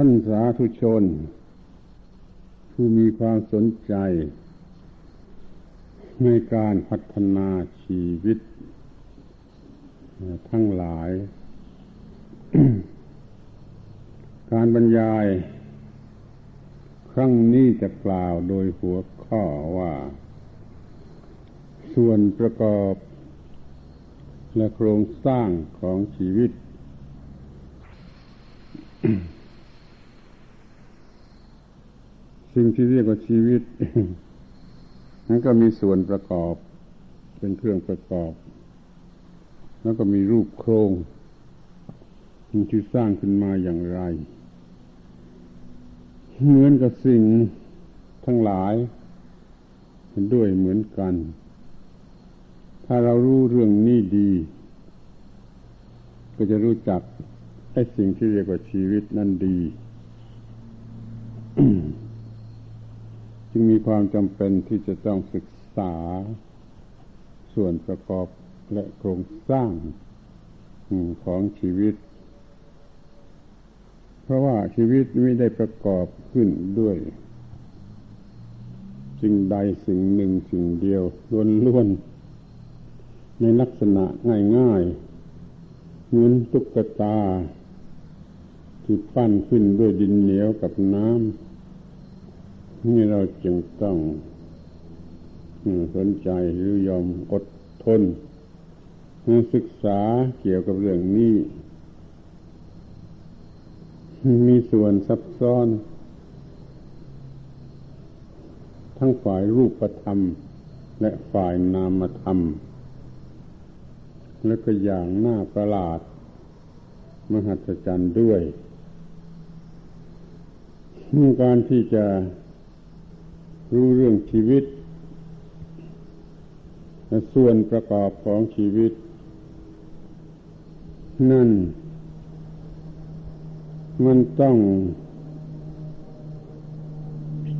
ท่านสาธุชน ผู้มีความสนใจ ในการพัฒนาชีวิต ทั้งหลาย การบรรยาย ครั้งนี้จะกล่าวโดยหัวข้อว่า ส่วนประกอบ และโครงสร้างของชีวิต สิ่งที่เรียกว่าชีวิตนั้นก็มีส่วนประกอบ เป็นเครื่องประกอบ แล้วก็มีรูปโครงที่สร้างขึ้นมาอย่างไร เหมือนกับสิ่งทั้งหลายด้วยเหมือนกัน ถ้าเรารู้เรื่องนี้ดี ก็จะรู้จักไอ้สิ่งที่เรียกว่าชีวิตนั่นดี จึงมีความจำเป็นที่จะต้องศึกษาส่วนประกอบและโครงสร้างของชีวิต เพราะว่าชีวิตไม่ได้ประกอบขึ้นด้วยสิ่งใดสิ่งหนึ่งสิ่งเดียวล้วนๆในลักษณะง่ายๆเหมือนตุ๊กตาที่ปั้นขึ้นด้วยดินเหนียวกับน้ำ นี่เราจึงต้องสนใจหรือยอมอดทนศึกษาเกี่ยวกับเรื่องนี้ มีส่วนซับซ้อน ทั้งฝ่ายรูปธรรม และฝ่ายนามธรรม และก็อย่างน่าประหลาด มหัศจรรย์ด้วย การที่จะ รู้เรื่องชีวิต ส่วนประกอบของชีวิต นั่น มันต้อง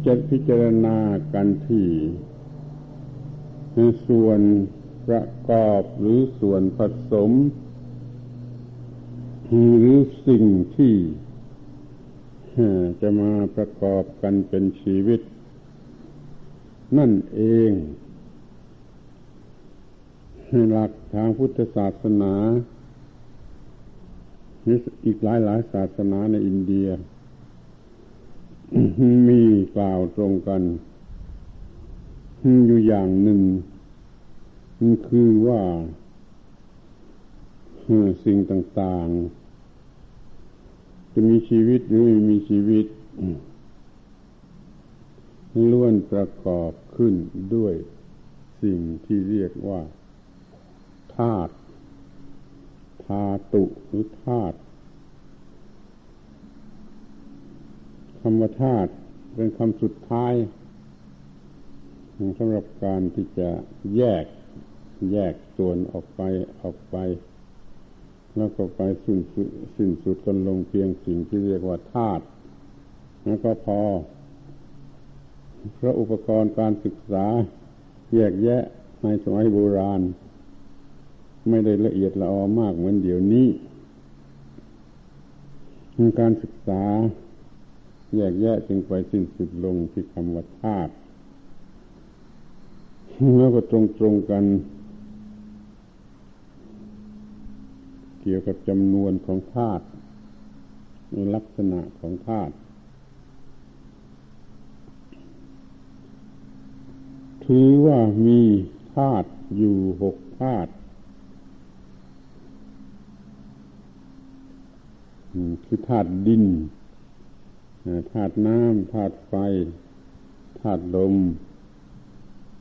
จะพิจารณากันที่ส่วนประกอบหรือส่วนผสม หรือสิ่งที่จะมาประกอบกันเป็นชีวิต นั่นเองหลักทางพุทธศาสนาอีกหลายหลายศาสนาในอินเดีย มีกล่าวตรงกัน อยู่อย่างหนึ่งคือว่าสิ่งต่าง ๆ จะมีชีวิตหรือไม่มีชีวิต ล้วนประกอบขึ้นด้วยสิ่งที่เรียกว่าธาตุธาตุหรือธาตุคำว่าธาตุเป็นคำสุดท้ายสำหรับการที่จะแยกแยกส่วนออกไปออกไป แล้วก็ไปสิ้นสุดสิ้นสุดกันลงเพียงสิ่งที่เรียกว่าธาตุแล้วก็พอ เพราะอุปกรณ์การศึกษาแยกแยะในสมัยโบราณ ไม่ได้ละเอียดละออมากเหมือนเดี๋ยวนี้การศึกษาแยกแยะจึงไปสิ้นสุดลงที่คำว่าธาตุแล้วก็ตรงตรงกัน เกี่ยวกับจำนวนของธาตุลักษณะของธาตุ ถือว่ามีธาตุอยู่หกธาตุคือธาตุดินธาตุน้ำธาตุไฟธาตุลม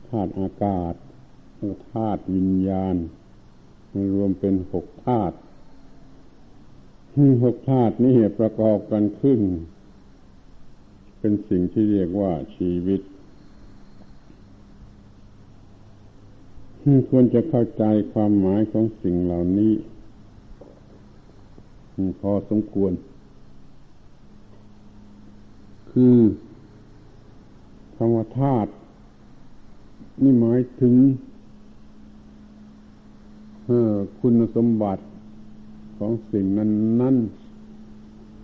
ธาตุอากาศธาตุวิญญาณ รวมเป็นหกธาตุหกธาตุนี้ประกอบกันขึ้น เป็นสิ่งที่เรียกว่าชีวิต ควรจะเข้าใจความหมายของสิ่งเหล่านี้ พอสมควร คือธรรมธาตุนี่หมายถึงคุณสมบัติของสิ่งนั้นนั้น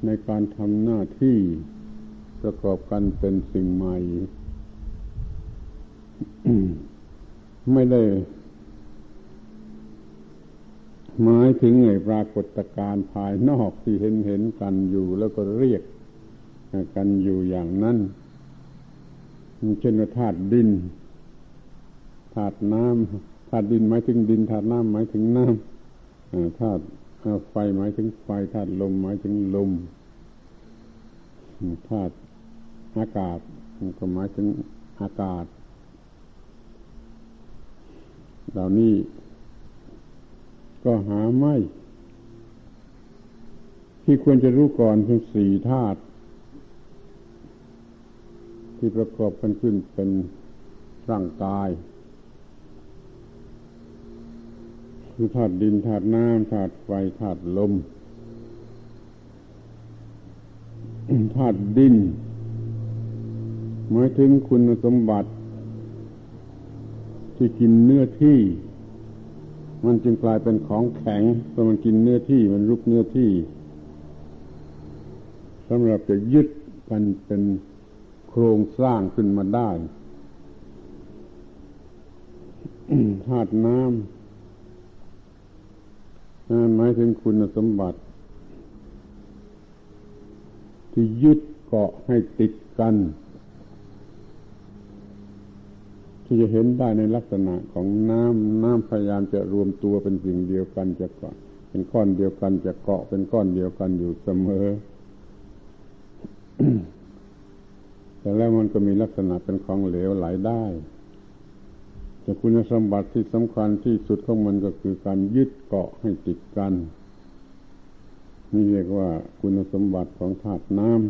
ในการทำหน้าที่ประกอบกันเป็นสิ่งใหม่ ไม่ได้หมายถึงไอ้ปรากฏการณ์ภายนอกที่เห็นเห็นกันอยู่แล้วก็เรียกกันอยู่อย่างนั้นเช่นธาตุดินธาตุน้ำธาตุดินหมายถึงดินธาตุน้ำหมายถึงน้ำธาตุไฟหมายถึงไฟธาตุลมหมายถึงลมธาตุอากาศก็หมายถึงอากาศ เหล่านี้ ก็หาไม่ ที่ควรจะรู้ก่อนคือสี่ธาตุที่ประกอบกันขึ้นเป็นร่างกายคือธาตุดินธาตุน้ำธาตุไฟธาตุลมธาตุดินหมายถึงคุณสมบัติ ที่กินเนื้อที่ มันจึงกลายเป็นของแข็งเพราะมันกินเนื้อที่มันรุกเนื้อที่สำหรับจะยึดกันเป็นโครงสร้างขึ้นมาได้ธาตุน้ำนั่นหมายถึงคุณสมบัติ ที่ยึดเกาะให้ติดกัน ที่จะเห็นได้ในลักษณะของน้ำน้ำพยายามจะรวมตัวเป็นสิ่งเดียวกันจะเกาะ เป็นก้อนเดียวกันจะเกาะเป็นก้อนเดียวกันอยู่เสมอ แต่แล้วมันก็มีลักษณะเป็นของเหลวไหลได้แต่คุณสมบัติที่สำคัญที่สุดของมันก็คือการยึดเกาะให้ติดกัน นี่เรียกว่าคุณสมบัติของธาตุน้ำ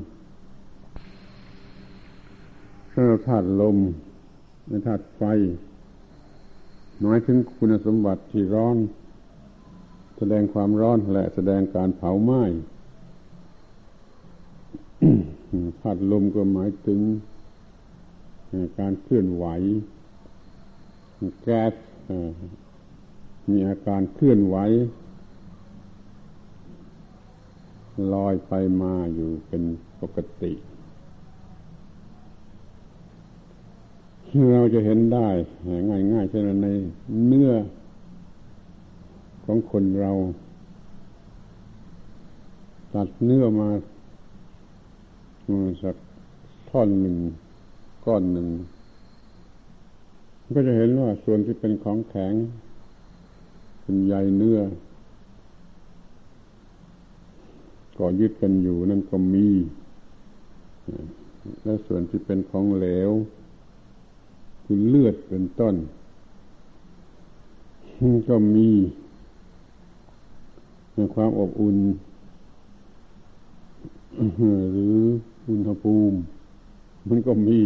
ถ้าธาตุลม ในธาตุไฟหมายถึงคุณสมบัติที่ร้อน แสดงความร้อนและแสดงการเผาไหม้ธาตุลมก็หมายถึงการเคลื่อนไหว แก๊สมีอาการเคลื่อนไหว ลอยไปมาอยู่เป็นปกติ เราจะเห็นได้ง่ายๆเช่นในเนื้อของคนเรา ตัดเนื้อมาสักท่อนหนึ่งก้อนหนึ่ง ก็จะเห็นว่าส่วนที่เป็นของแข็ง เป็นใยเนื้อก่อยึดกันอยู่นั่นก็มี และส่วนที่เป็นของเหลว คือเลือดเป็นต้น ก็มีในความอบอุ่น หรืออุณหภูมิ มันก็มี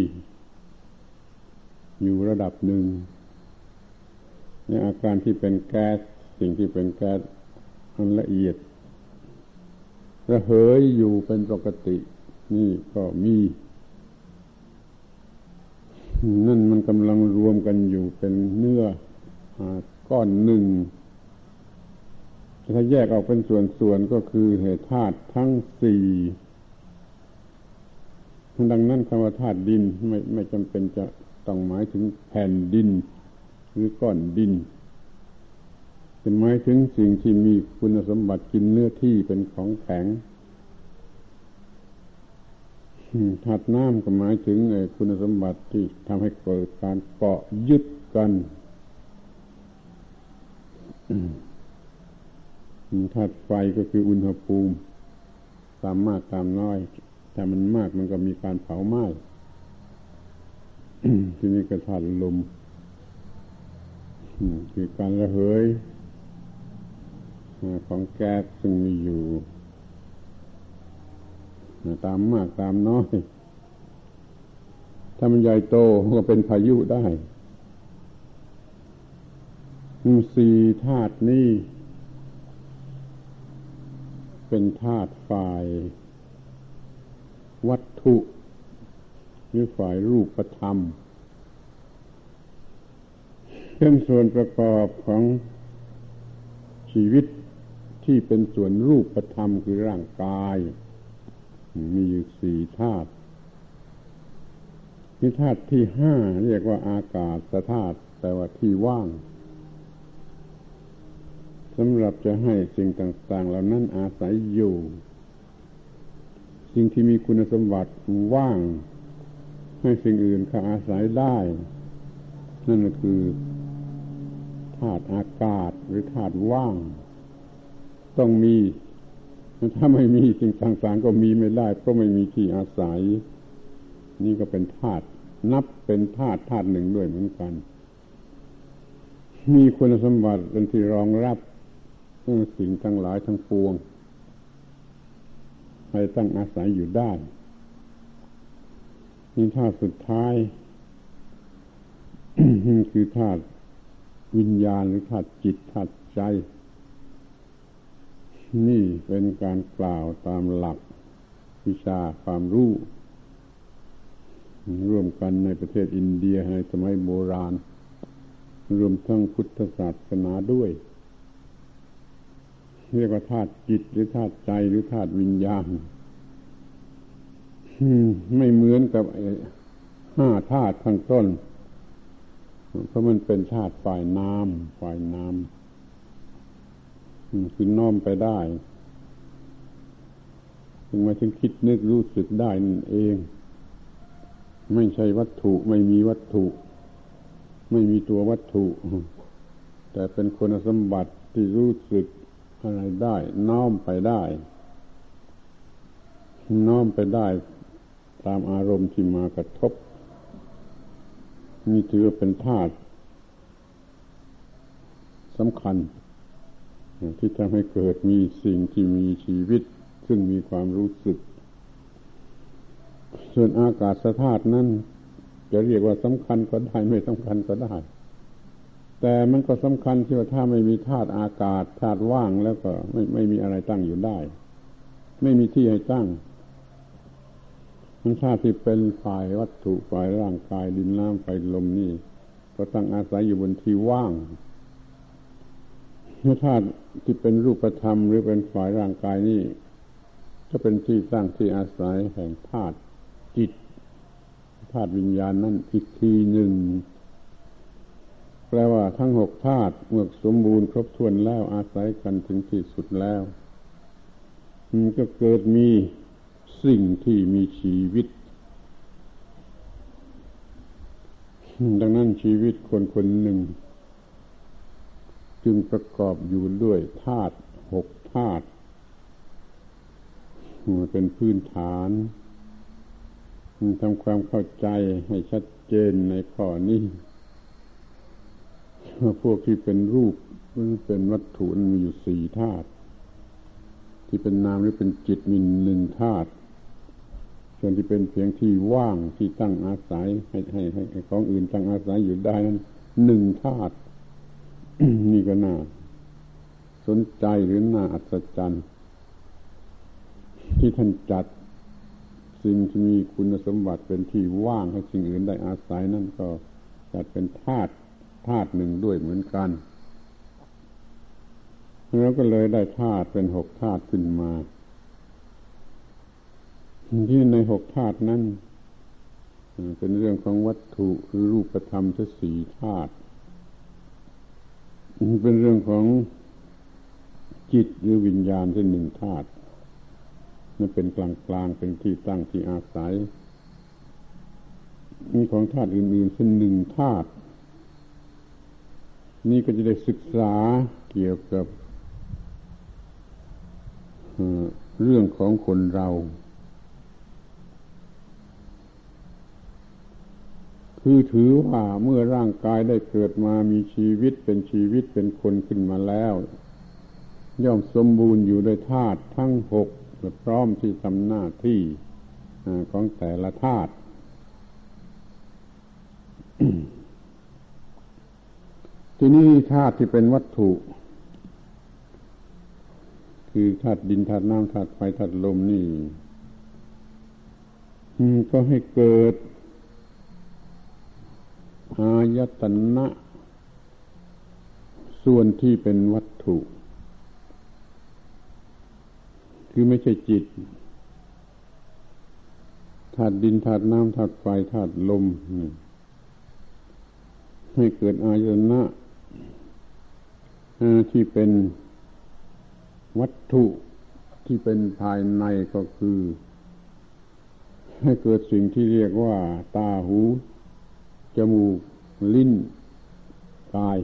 อยู่ระดับหนึ่งในอาการที่เป็นแก๊สสิ่งที่เป็นแก๊สอันละเอียดระเหยอยู่เป็นปกติ นี่ก็มี นั่นมันกำลังรวมกันอยู่เป็นเนื้อก้อนหนึ่ง ถ้าแยกออกเป็นส่วนๆก็คือเหตุธาตุทั้งสี่ดังนั้นคำว่าธาตุดินไม่ไม่จำเป็นจะต้องหมายถึงแผ่นดิน หรือก้อนดินเป็นหมายถึงสิ่งที่มีคุณสมบัติกินเนื้อที่เป็นของแข็ง ธาตุน้ำก็หมายถึงคุณสมบัติที่ทำให้เกิดการเกาะยึดกันธาตุไฟก็คืออุณหภูมิ ตามมากตามน้อยแต่มันมากมันก็มีการเผาไหม้ที่นี้ก็ธาตุลมคือการระเหยของแก๊สซึ่งมีอยู่ ตามมากตามน้อย ถ้ามันใหญ่โตก็เป็นพายุได้สี่ธาตุนี้เป็นธาตุฝ่าย วัตถุหรือฝ่ายรูปธรรมเป็นส่วนประกอบของชีวิตที่เป็นส่วนรูปธรรมคือร่างกาย มีอยู่สี่ธาตุนี่ธาตุที่ห้าเรียกว่าอากาศธาตุแปลว่าที่ว่างสำหรับจะให้สิ่งต่าง ๆ เหล่านั้นอาศัยอยู่ สิ่งที่มีคุณสมบัติว่าง ให้สิ่งอื่นเขาอาศัยได้ นั่นก็คือธาตุอากาศหรือธาตุว่าง ต้องมี ถ้าไม่มีสิ่งต่างๆก็มีไม่ได้ เพราะไม่มีที่อาศัย นี่ก็เป็นธาตุนับเป็นธาตุธาตุหนึ่งด้วยเหมือนกัน มีคุณสมบัติเป็นที่รองรับสิ่งทั้งหลายทั้งปวงให้ตั้งอาศัยอยู่ได้นี่ธาตุสุดท้ายคือธาตุวิญญาณหรือธาตุจิตธาตุใจ นี่เป็นการกล่าวตามหลักวิชาความรู้ ร่วมกันในประเทศอินเดียในสมัยโบราณ รวมทั้งพุทธศาสนาด้วย เรียกว่าธาตุจิตหรือธาตุใจหรือธาตุวิญญาณไม่เหมือนกับห้าธาตุข้างต้น เพราะมันเป็นธาตุฝ่ายน้ำฝ่ายน้ำ คือน้อมไปได้ถึงมาถึงคิดนึกรู้สึกได้นั่นเอง ไม่ใช่วัตถุไม่มีวัตถุ ไม่มีตัววัตถุ แต่เป็นคุณสมบัติที่รู้สึกอะไรได้ น้อมไปได้ น้อมไปได้ ตามอารมณ์ที่มากระทบนี่ถือเป็นธาตุสำคัญ ที่ทำให้เกิดมีสิ่งที่มีชีวิต ซึ่งมีความรู้สึก ส่วนอากาศธาตุนั้นจะเรียกว่าสำคัญก็ได้ไม่สำคัญก็ได้ แต่มันก็สำคัญที่ว่าถ้าไม่มีธาตุอากาศธาตุว่างแล้วก็ไม่ไม่มีอะไรตั้งอยู่ได้ ไม่มีที่ให้ตั้งมันธาตุที่เป็นฝ่ายวัตถุฝ่ายร่างกายดินน้ำไฟลมนี่ ก็ตั้งอาศัยอยู่บนที่ว่าง ธาตุที่เป็นรูปธรรมหรือเป็นฝ่ายร่างกายนี่ก็เป็นที่ตั้งที่อาศัยแห่งธาตุจิตธาตุวิญญาณนั่นอีกทีหนึ่ง แปลว่าทั้งหกธาตุเมื่อสมบูรณ์ครบถ้วนแล้วอาศัยกันถึงที่สุดแล้วมันก็เกิดมีสิ่งที่มีชีวิต ดังนั้นชีวิตคนคนหนึ่ง จึงประกอบอยู่ด้วยธาตุหกธาตุเป็นพื้นฐานทำความเข้าใจให้ชัดเจนในข้อนี้พวกที่เป็นรูปหรือเป็นวัตถุมีอยู่สี่ธาตุที่เป็นนามหรือเป็นจิตมีหนึ่งธาตุส่วนที่เป็นเพียงที่ว่างที่ตั้งอาศัยให้ให้ให้ของอื่นตั้งอาศัยอยู่ได้นั้นหนึ่งธาตุ ก็น่าสนใจหรือน่าอัศจรรย์ ที่ท่านจัดสิ่งที่มีคุณสมบัติเป็นที่ว่างให้สิ่งอื่นได้อาศัยนั่นก็จัดเป็นธาตุธาตุหนึ่งด้วยเหมือนกันแล้วก็เลยได้ธาตุเป็นหกธาตุขึ้นมา ที่ในหกธาตุนั้นเป็นเรื่องของวัตถุหรือรูปธรรมทั้งสี่ธาตุ เป็นเรื่องของจิตหรือวิญญาณที่หนึ่งธาตุนั่นเป็นกลางกลางเป็นที่ตั้งที่อาศัยมีของธาตุอื่นๆเช่นหนึ่งธาตุนี่ก็จะได้ศึกษาเกี่ยวกับเรื่องของคนเรา คือถือว่าเมื่อร่างกายได้เกิดมามีชีวิตเป็นชีวิตเป็นคนขึ้นมาแล้ว ย่อมสมบูรณ์อยู่ด้วยธาตุทั้งหกพร้อมที่ทำหน้าที่ของแต่ละธาตุทีนี้ธาตุที่เป็นวัตถุ คือธาตุดินธาตุน้ำธาตุไฟธาตุลมนี่ก็ให้เกิด อายตนะ ส่วนที่เป็นวัตถุ คือไม่ใช่จิตธาตุดินธาตุน้ำธาตุไฟธาตุลม ให้เกิดอายตนะที่เป็นวัตถุที่เป็นภายในก็คือ ให้เกิดสิ่งที่เรียกว่า ตาหู จมูก ลิ้น กาย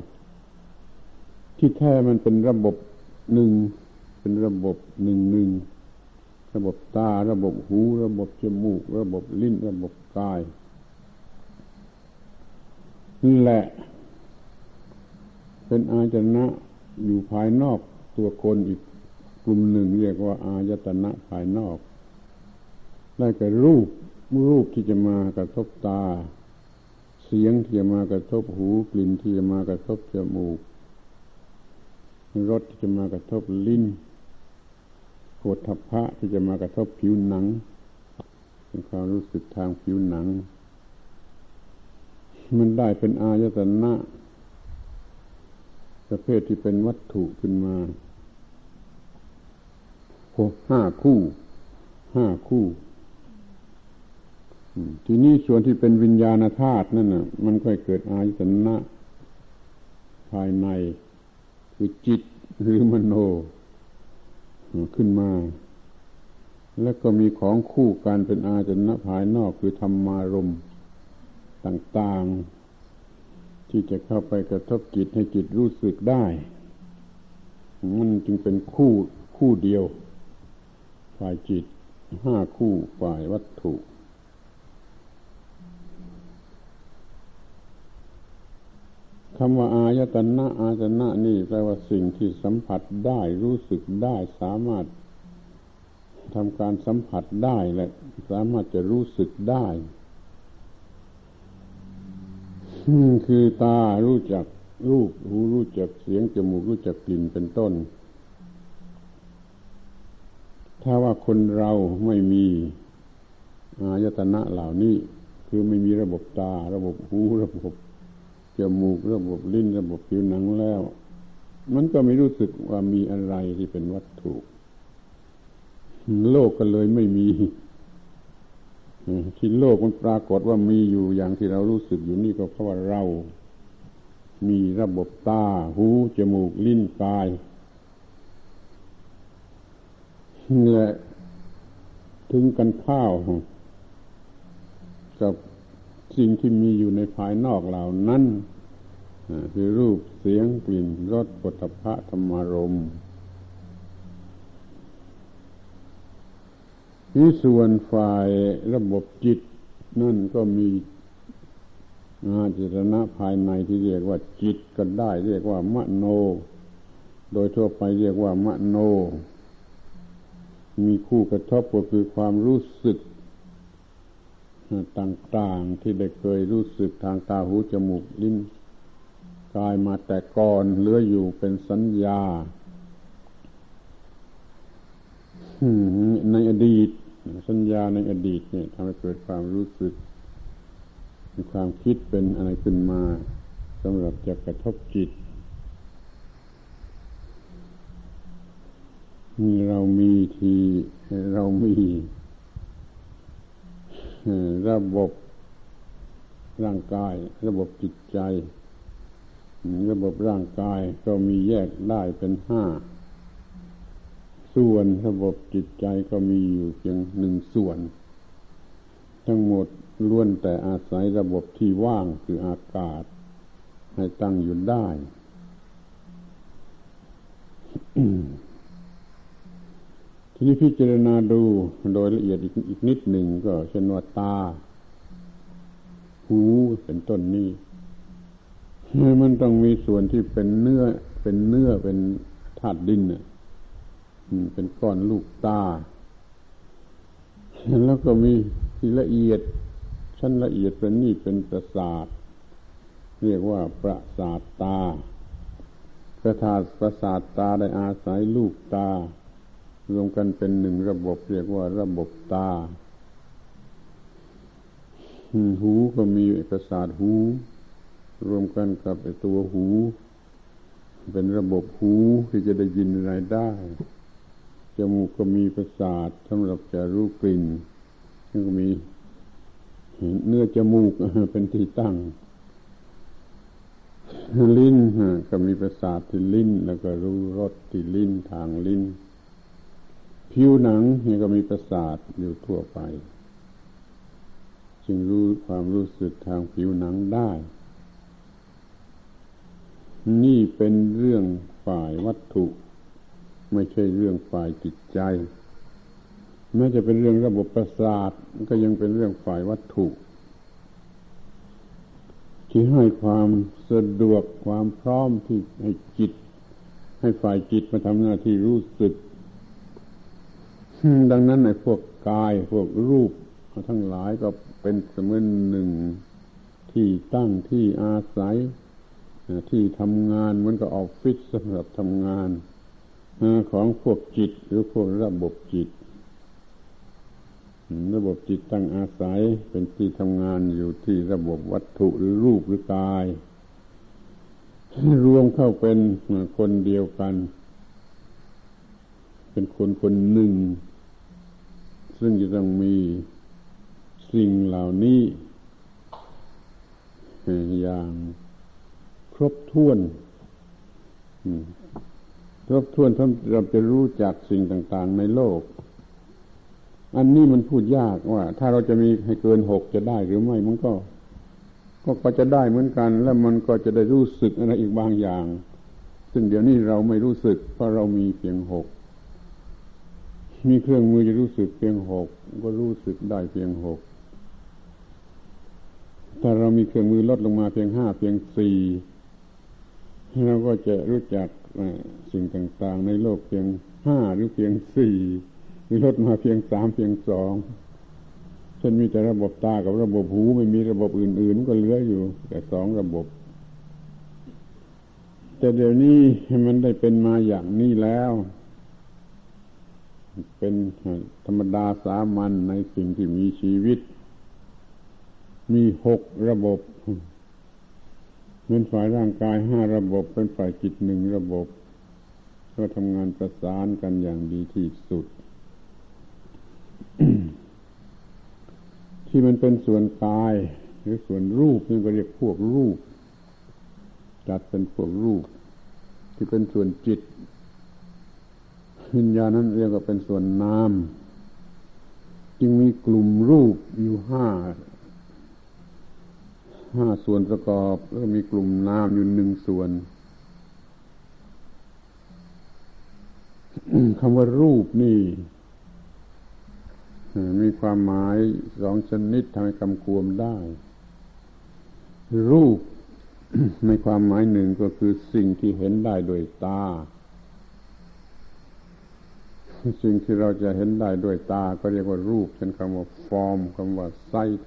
ที่แท้มันเป็นระบบหนึ่ง เป็นระบบหนึ่งหนึ่ง ระบบตา ระบบหู ระบบจมูก ระบบลิ้น ระบบกายนี่แหละ เป็นอาจนะอยู่ภายนอกตัวคนอีกกลุ่มหนึ่งเรียกว่าอายตนะภายนอก ได้แก่รูปรูปที่จะมากระทบตา เสียงที่จะมากระทบหูกลิ่นที่จะมากระทบจมูกรสที่จะมากระทบลิ้นโผฏฐัพพะที่จะมากระทบผิวหนังเป็นความรู้สึกทางผิวหนัง มันได้เป็นอายตนะประเภทที่เป็นวัตถุขึ้นมาห้าคู่ห้าคู่ ทีนี้ส่วนที่เป็นวิญญาณธาตุนั่นน่ะ มันค่อยเกิดอายตนะภายในคือจิตหรือมโนขึ้นมา แล้วก็มีของคู่การเป็นอาจนะภายนอกคือธรรมารมต่างๆ ที่จะเข้าไปกระทบจิตให้จิตรู้สึกได้ มันจึงเป็นคู่คู่เดียว ฝ่ายจิตห้าคู่ฝ่ายวัตถุ คำว่าอายตนะอายตนะนี่แปลว่าสิ่งที่สัมผัสได้รู้สึกได้สามารถทำการสัมผัสได้และสามารถจะรู้สึกได้คือตารู้จักรูปหูรู้จักเสียงจมูกรู้จักกลิ่นเป็นต้น ถ้าว่าคนเราไม่มีอายตนะเหล่านี้ คือไม่มีระบบตา ระบบหูระบบ จมูกระบบลิ้นระบบผิวหนังแล้ว มันก็ไม่รู้สึกว่ามีอะไรที่เป็นวัตถุ โลกก็เลยไม่มีที่โลกมันปรากฏว่ามีอยู่อย่างที่เรารู้สึกอยู่นี่ก็เพราะว่าเรา มีระบบตา หู จมูก ลิ้น กายนี่แหละถึงกันข้าวกับ สิ่งที่มีอยู่ในภายนอกเหล่านั้นคือรูปเสียงกลิ่นรสปุถะพะธรรมารมนี่ส่วนฝ่ายระบบจิตนั่นก็มีอาจิตนะภายในที่เรียกว่าจิตก็ได้ เรียกว่ามโน โดยทั่วไปเรียกว่ามโน มีคู่กระทบก็คือความรู้สึก ต่างๆ ที่ได้เคยรู้สึกทางตาหูจมูกลิ้นกายมาแต่ก่อนเหลืออยู่เป็นสัญญาในอดีต สัญญาในอดีตเนี่ยทำให้เกิดความรู้สึกมีความคิดเป็นอะไรขึ้นมาสำหรับจะกระทบจิตเรามีทีเรามี ระบบร่างกาย ระบบจิตใจ ระบบร่างกายก็มีแยกได้เป็นห้าส่วนระบบจิตใจก็มีอยู่เพียงหนึ่งส่วน ทั้งหมดล้วนแต่อาศัยระบบที่ว่างคืออากาศ ให้ตั้งอยู่ได้ ทีนี้พิจารณาดูโดยละเอียดอีกนิดหนึ่งก็เช่นว่าตา หูเป็นต้นนี้มันต้องมีส่วนที่เป็นเนื้อ เป็นเนื้อเป็นธาตุดินเป็นก้อนลูกตา แล้วก็มีที่ละเอียด ชั้นละเอียดเป็นนี่เป็นประสาท เรียกว่าประสาทตาประสาทประสาทตาได้อาศัยลูกตา รวมกันเป็นหนึ่งระบบเรียกว่าระบบตา หูก็มีประสาทหู รวมกันกับตัวหู เป็นระบบหูที่จะได้ยินอะไรได้ จมูกก็มีประสาทสำหรับจะรู้กลิ่นก็มีเนื้อจมูกเป็นที่ตั้ง ลิ้นก็มีประสาทที่ลิ้น แล้วก็รู้รสที่ลิ้นทางลิ้น ผิวหนังนี่ก็มีประสาทอยู่ทั่วไป จึงรู้ความรู้สึกทางผิวหนังได้ นี่เป็นเรื่องฝ่ายวัตถุ ไม่ใช่เรื่องฝ่ายจิตใจแม้จะเป็นเรื่องระบบประสาทก็ยังเป็นเรื่องฝ่ายวัตถุที่ให้ความสะดวกความพร้อมที่ให้จิต ให้ฝ่ายจิตมาทำหน้าที่รู้สึก ดังนั้นในพวกกายพวกรูปทั้งหลายก็เป็นเสมือนหนึ่งที่ตั้งที่อาศัยที่ทำงานเหมือนกับออฟฟิศสำหรับทำงานของพวกจิตหรือพวกระบบจิต ระบบจิตตั้งอาศัยเป็นที่ทำงานอยู่ที่ระบบวัตถุหรือรูปหรือกาย รวมเข้าเป็นคนเดียวกัน เป็นคนคนหนึ่ง ซึ่งจะต้องมีสิ่งเหล่านี้ อย่างครบถ้วนครบถ้วนเราจะรู้จักสิ่งต่าง ๆ ในโลก อันนี้มันพูดยากว่า ถ้าเราจะมีให้เกินหกจะได้หรือไม่มันก็ ก็ก็จะได้เหมือนกัน แล้วมันก็จะได้รู้สึกอะไรอีกบางอย่าง ซึ่งเดี๋ยวนี้เราไม่รู้สึกเพราะเรามีเพียงหก มีเครื่องมือจะรู้สึกเพียงหกก็รู้สึกได้เพียงหกถ้าเรามีเครื่องมือลดลงมาเพียงห้าเพียงสี่เราก็จะรู้จักสิ่งต่างๆ ในโลกเพียงห้าหรือเพียงสี่มีลดมาเพียงสามเพียงสองฉันมีแต่ระบบตากับระบบหูไม่มีระบบอื่นๆ ก็เหลืออยู่ แต่สองระบบ แต่เดี๋ยวนี้มันได้เป็นมาอย่างนี้แล้ว เป็นธรรมดาสามัญในสิ่งที่มีชีวิต มีหกระบบเป็นฝ่ายร่างกายห้าระบบ เป็นฝ่ายจิตหนึ่งระบบ ก็ทำงานประสานกันอย่างดีที่สุด ที่มันเป็นส่วนกาย หรือส่วนรูปนี่ก็เรียกพวกรูป จัดเป็นพวกรูป ที่เป็นส่วนจิต วิญญาณนั้นเรียกว่าเป็นส่วนนาม จึงมีกลุ่มรูปอยู่ห้าห้าส่วนประกอบแล้วมีกลุ่มนามอยู่หนึ่งส่วนคำว่ารูปนี่ มีความหมายสองชนิดทำให้คำควมได้ รูปในความหมายหนึ่งก็คือสิ่งที่เห็นได้โดยตา สิ่งที่เราจะเห็นได้ด้วยตา ก็เรียกว่ารูปเป็นคำว่าฟอร์มคำว่าไซต์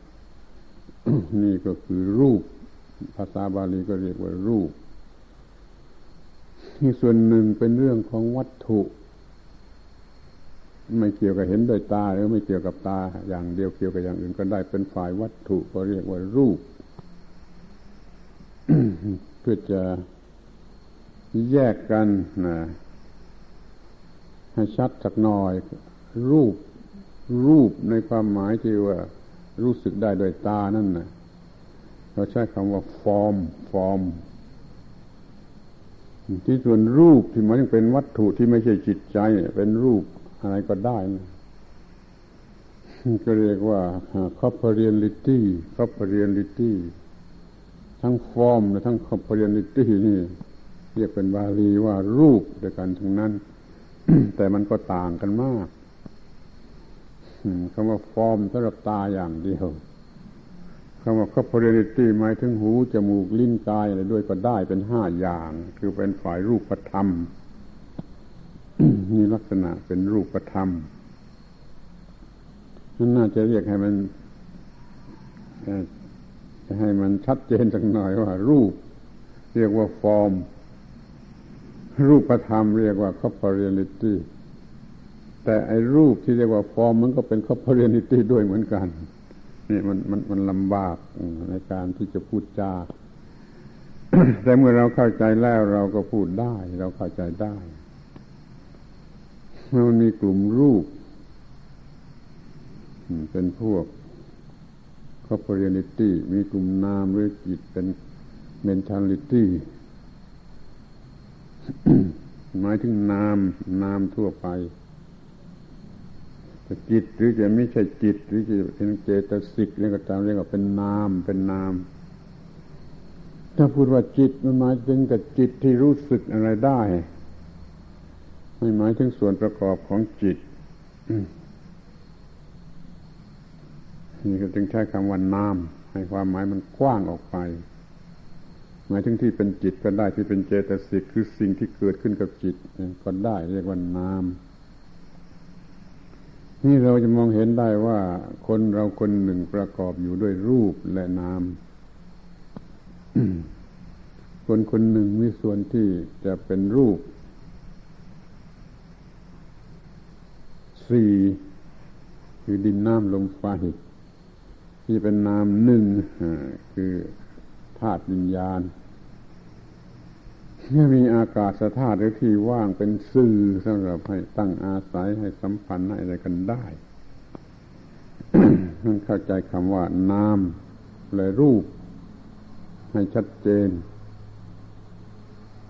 นี่ก็คือรูป ภาษาบาลีก็เรียกว่ารูปที่ส่วนหนึ่งเป็นเรื่องของวัตถุ ไม่เกี่ยวกับเห็นด้วยตาหรือไม่เกี่ยวกับตา อย่างเดียวเกี่ยวกับอย่างอื่นก็ได้เป็นฝ่ายวัตถุก็เรียกว่ารูป เพื่อจะแยกกันนะ ให้ชัดสักหน่อย รูปรูปในความหมายที่ว่า รู้สึกได้โดยตานั่นนะเราใช้คำว่าฟอร์มฟอร์มที่ส่วนรูปที่มันยังเป็นวัตถุที่ไม่ใช่จิตใจ เป็นรูปอะไรก็ได้นะก็เรียกว่า corporeality corporeality ทั้งฟอร์มและทั้ง corporeality นี่ เรียกเป็นบาลีว่ารูปด้วยกันทั้งนั้น แต่มันก็ต่างกันมากคำว่าฟอร์มสำหรับตาอย่างเดียวคำว่า corporeality หมายถึงหู จมูก ลิ้นกายอะไรด้วยก็ได้เป็นห้าอย่าง คือเป็นฝ่ายรูปธรรมมีลักษณะเป็นรูปธรรมนั่นน่าจะเรียกให้มันจะให้มันชัดเจนสักหน่อยว่า รูป เรียกว่าฟอร์ม รูปธรรมเรียกว่า corporeality แต่ไอ้รูปที่เรียกว่าฟอร์มมันก็เป็น corporeality ด้วยเหมือนกันนี่มันมันมันลำบากในการที่จะพูดจาแต่เมื่อเราเข้าใจแล้วเราก็พูดได้ เราเข้าใจได้มันมีกลุ่มรูป เป็นพวก corporeality มีกลุ่มนามหรือจิตเป็น mentality หมายถึงนาม นามทั่วไปจะจิตหรือจะไม่ใช่จิต หรือจะเป็นเจตสิกเรียกก็ตามเรียกว่าเป็นนามเป็นนาม ถ้าพูดว่าจิตมันหมายถึงกับจิตที่รู้สึกอะไรได้ ไม่หมายถึงส่วนประกอบของจิตนี่ก็จึงใช้คำว่านาม ให้ความหมายมันกว้างออกไป หมายถึงที่เป็นจิตก็ได้ที่เป็นเจตสิกคือสิ่งที่เกิดขึ้นกับจิตก็ได้เรียกว่านาม นี่เราจะมองเห็นได้ว่าคนเราคนหนึ่งประกอบอยู่ด้วยรูปและนาม คนคนหนึ่งมีส่วนที่จะเป็นรูปสี่คือดินน้ำลมไฟที่เป็นนามหนึ่งคือ ธาตุวิญญาณเมื่อมีอากาศธาตุหรือที่ว่างเป็นสื่อสำหรับให้ตั้งอาศัยให้สัมพันธ์ให้อะไรกันได้ท่านเข้าใจคำว่า นามและรูป ให้ชัดเจน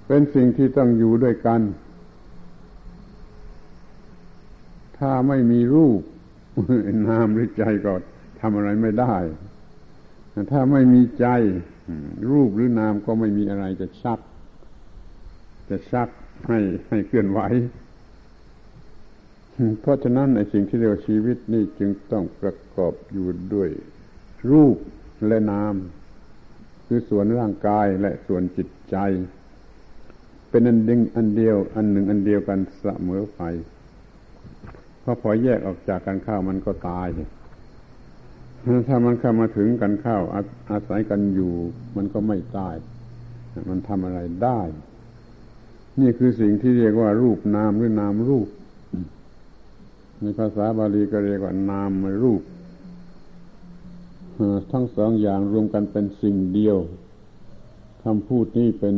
เป็นสิ่งที่ต้องอยู่ด้วยกัน ถ้าไม่มีรูปนามหรือใจก็ทำอะไรไม่ได้ ถ้าไม่มีใจ รูปหรือนามก็ไม่มีอะไรจะชัก จะชักให้ให้เคลื่อนไหวเพราะฉะนั้นในสิ่งที่เรียกว่าชีวิตนี่จึงต้องประกอบอยู่ด้วย รูปและนาม คือส่วนร่างกายและส่วนจิตใจ เป็นอันดึงอันเดียว อันหนึ่งอันเดียวกันเสมอไปเพราะพอแยกออกจากกันข้าวมันก็ตาย ถ้ามันเข้ามาถึงกันเข้าอาอาศัยกันอยู่ มันก็ไม่ตาย มันทำอะไรได้ นี่คือสิ่งที่เรียกว่า รูปนามหรือนามรูป ในภาษาบาลีก็เรียกว่านามรูปทั้งสองอย่างรวมกันเป็นสิ่งเดียวคำพูดนี้เป็น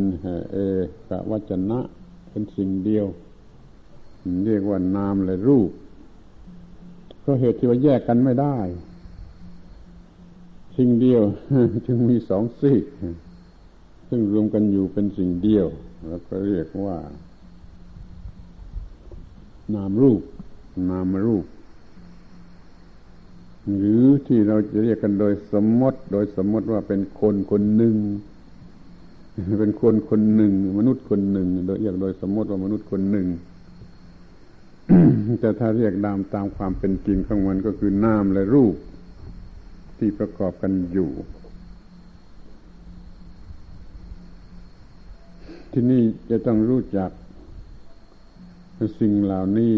เอกวัจนะ เป็นสิ่งเดียว เรียกว่านามและรูป ก็เหตุที่ว่าแยกกันไม่ได้ สิ่งเดียว จึงมีสองซีกซึ่งรวมกันอยู่เป็นสิ่งเดียว แล้วก็เรียกว่า นามรูป นามรูป หรือที่เราจะเรียกกันโดยสมมติ โดยสมมติว่าเป็นคนคนหนึ่ง เป็นคนคนหนึ่ง มนุษย์คนหนึ่ง โดยเรียกโดยสมมติว่ามนุษย์คนหนึ่งแต่ถ้าเรียกตามตามความเป็นจริงของมันก็คือนามและรูป ที่ประกอบกันอยู่ ที่นี่จะต้องรู้จักสิ่งเหล่านี้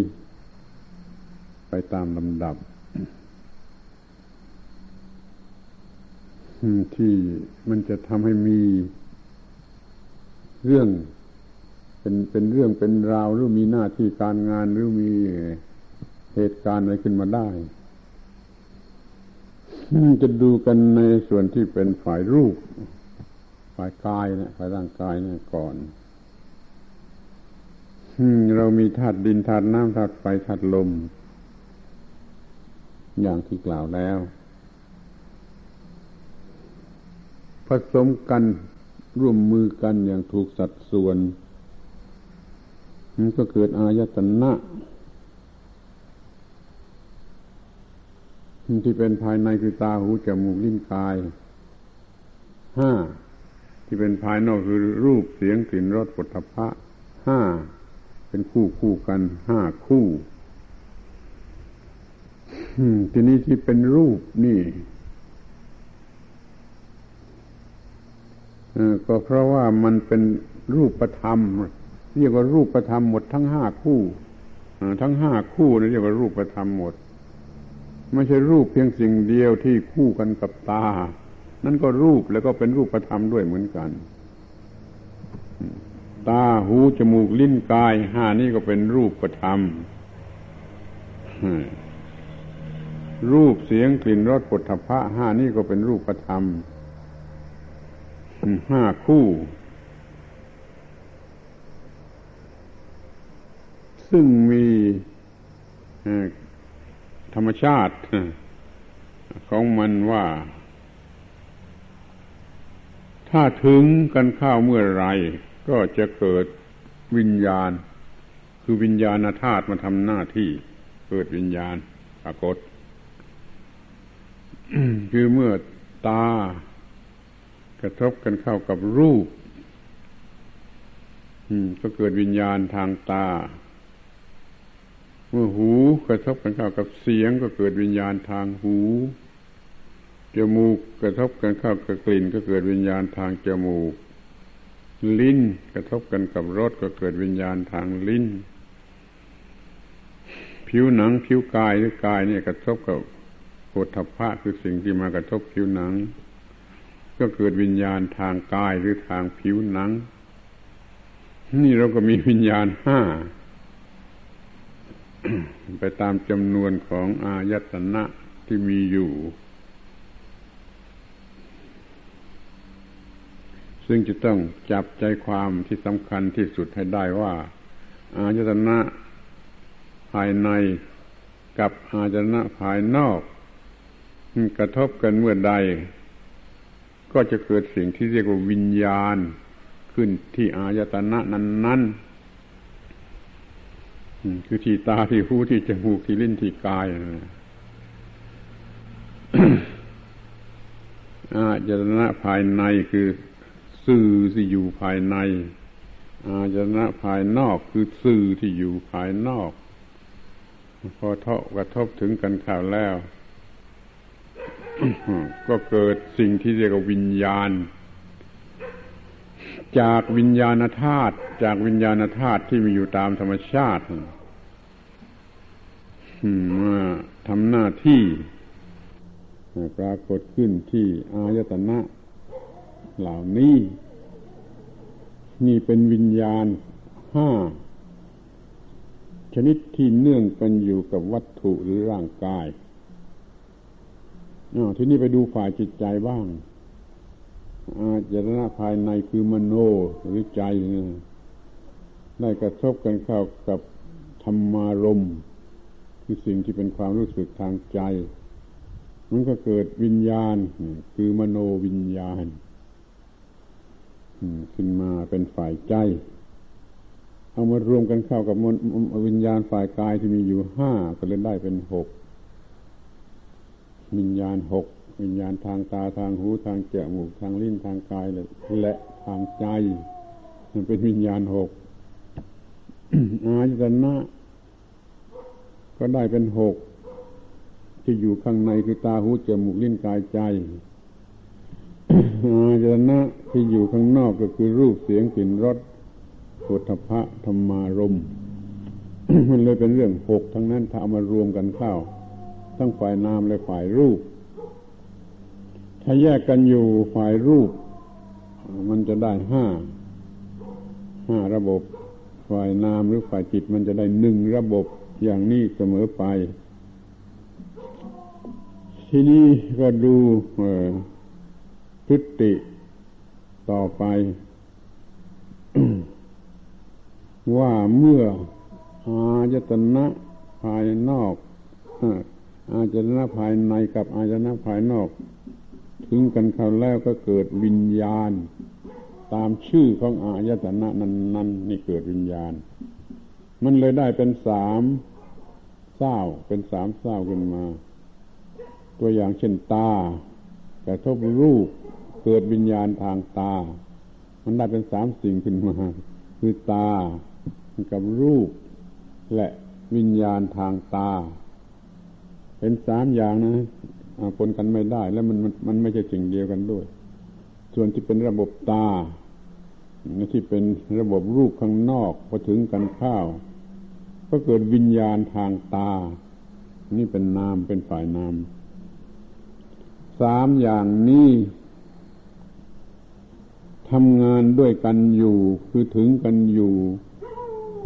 ไปตามลำดับ ที่มันจะทำให้มีเรื่องเป็นเป็นเรื่องเป็นราวหรือมีหน้าที่การงานหรือมีเหตุการณ์อะไรขึ้นมาได้ จะดูกันในส่วนที่เป็นฝ่ายรูป ฝ่ายกายนะฝ่ายร่างกายเนะก่อนเรามีธาตุดินธาตุน้ำธาตุไฟธาตุลม อย่างที่กล่าวแล้ว ผสมกันร่วมมือกันอย่างถูกสัดส่วนมันก็เกิดอายตนะ ที่เป็นภายในคือตาหูจมูกลิ้นกายห้าที่เป็นภายนอกคือรูปเสียงกลิ่นรสปุถะพะห้าเป็นคู่คู่กันห้าคู่ทีนี้ที่เป็นรูปนี่ก็เพราะว่ามันเป็นรูปธรรม เรียกว่ารูปธรรมหมดทั้งห้าคู่ทั้งห้าคู่นี่เรียกว่ารูปธรรมหมด ไม่ใช่รูปเพียงสิ่งเดียวที่คู่กันกับตา นั่นก็รูปแล้วก็เป็นรูปธรรมด้วยเหมือนกัน ตาหูจมูกลิ้นกายห้านี่ก็เป็นรูปธรรมรูปเสียงกลิ่นรสปุถะพะห้านี่ก็เป็นรูปธรรมห้าคู่ ซึ่งมี ธรรมชาติ ของมันว่า ถ้าถึงกันข้าวเมื่อไร ก็จะเกิดวิญญาณ คือวิญญาณธาตุมาทำหน้าที่เกิดวิญญาณปรากฏคือเมื่อตา กระทบกันเข้ากับรูปก็เกิดวิญญาณทางตา เมื่อหูกระทบกันเข้ากับเสียงก็เกิดวิญญาณทางหูจมูกกระทบกันเข้ากับกลิ่นก็เกิดวิญญาณทางจมูก ลิ้นกระทบกันกับรสก็เกิดวิญญาณทางลิ้น ผิวหนังผิวกายหรือกายเนี่ยกระทบกับโผฏฐัพพะคือสิ่งที่มากระทบผิวหนัง ก็เกิดวิญญาณทางกายหรือทางผิวหนัง นี่เราก็มีวิญญาณห้า ไปตามจำนวนของอายตนะที่มีอยู่ ซึ่งจะต้องจับใจความที่สำคัญที่สุดให้ได้ว่า อายตนะภายในกับอายตนะภายนอกกระทบกันเมื่อใด ก็จะเกิดสิ่งที่เรียกว่าวิญญาณ ขึ้นที่อายตนะนั้น ๆ คือที่ตาที่หูที่จมูกที่ลิ้นที่กายอายตนะภายในคือสื่อที่อยู่ภายใน อาจนะภายนอกคือสื่อที่อยู่ภายนอก พอเทาะกระทบถึงกันข่าวแล้ว ก็เกิดสิ่งที่เรียกว่าวิญญาณ จากวิญญาณธาตุจากวิญญาณธาตุที่มีอยู่ตามธรรมชาติมาทำหน้าที่ปรากฏขึ้นที่อายตนะ เหล่านี้ นี่เป็นวิญญาณห้าชนิดที่เนื่องกันอยู่กับวัตถุหรือร่างกายทีนี้ไปดูฝ่ายจิตใจบ้าง อาจารณะภายในคือมโนหรือใจได้กระทบกันเข้ากับธรรมารมคือสิ่งที่เป็นความรู้สึกทางใจ มันก็เกิดวิญญาณ คือมโนวิญญาณขึ้นมาเป็นฝ่ายใจ เอามารวมกันเข้ากับวิญญาณฝ่ายกายที่มีอยู่ห้าก็เลยได้เป็นหกวิญญาณหก วิญญาณทางตาทางหูทางจมูกทางลิ้นทางกายและทางใจมันเป็นวิญญาณหกอายตนะ ก็ได้เป็นหกที่อยู่ข้างในคือตาหูจมูกลิ้นกายใจอาจนะที่อยู่ข้างนอกก็คือรูปเสียงกลิ่นรสพุทธะธรรมารมมันเลยเป็นเรื่องหกทั้งนั้นถ้าเอามารวมกันเข้า ทั้งฝ่ายนามและฝ่ายรูป ถ้าแยกกันอยู่ฝ่ายรูป มันจะได้ห้าห้าระบบฝ่ายนามหรือฝ่ายจิตมันจะได้หนึ่งระบบอย่างนี้เสมอไป ทีนี้ก็ดูพฤติต่อไป ว่าเมื่ออาจตนะภายนอกอาจตนะภายในกับอาจตนะภายนอก ถึงกันเขาแล้วก็เกิดวิญญาณ ตามชื่อของอายตนะนั้นนั้นนี่เกิดวิญญาณ มันเลยได้เป็นสามเศร้าเป็นสามเศร้าขึ้นมา ตัวอย่างเช่นตากระทบรูปเกิดวิญญาณทางตา มันได้เป็นสามสิ่งขึ้นมา คือตากับรูป และวิญญาณทางตา เป็นสามอย่างนะ ปนกันไม่ได้ แล้วมันมันมันไม่ใช่สิ่งเดียวกันด้วย ส่วนที่เป็นระบบตาที่เป็นระบบรูปข้างนอกพอถึงกันข้าว ก็เกิดวิญญาณทางตา นี่เป็นนามเป็นฝ่ายนามสามอย่างนี้ทำงานด้วยกันอยู่ คือถึงกันอยู่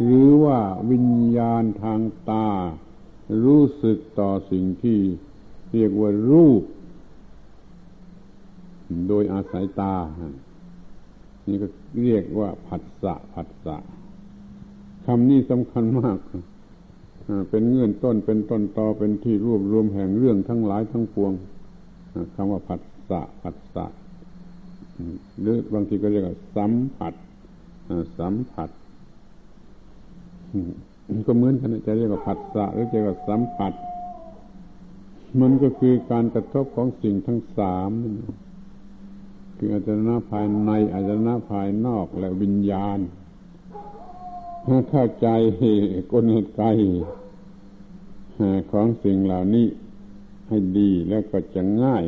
หรือว่าวิญญาณทางตา รู้สึกต่อสิ่งที่ เรียกว่ารูป โดยอาศัยตา นี่ก็เรียกว่าผัสสะผัสสะคำนี้สำคัญมากเป็นเงื่อนต้นเป็นต้นตอเป็นที่รวบรวมแห่งเรื่องทั้งหลายทั้งปวงคำว่าผัสสะผัสสะหรือบางทีก็เรียกว่าสัมผัสสัมผัสก็เหมือนกันจะเรียกว่าผัสสะหรือจะเรียกว่าสัมผัส มันก็คือการกระทบของสิ่งทั้งสามคืออาจารณภายในอาจารณภายนอกและวิญญาณเข้าใจกลไกของสิ่งเหล่านี้ให้ดีแล้วก็จะง่าย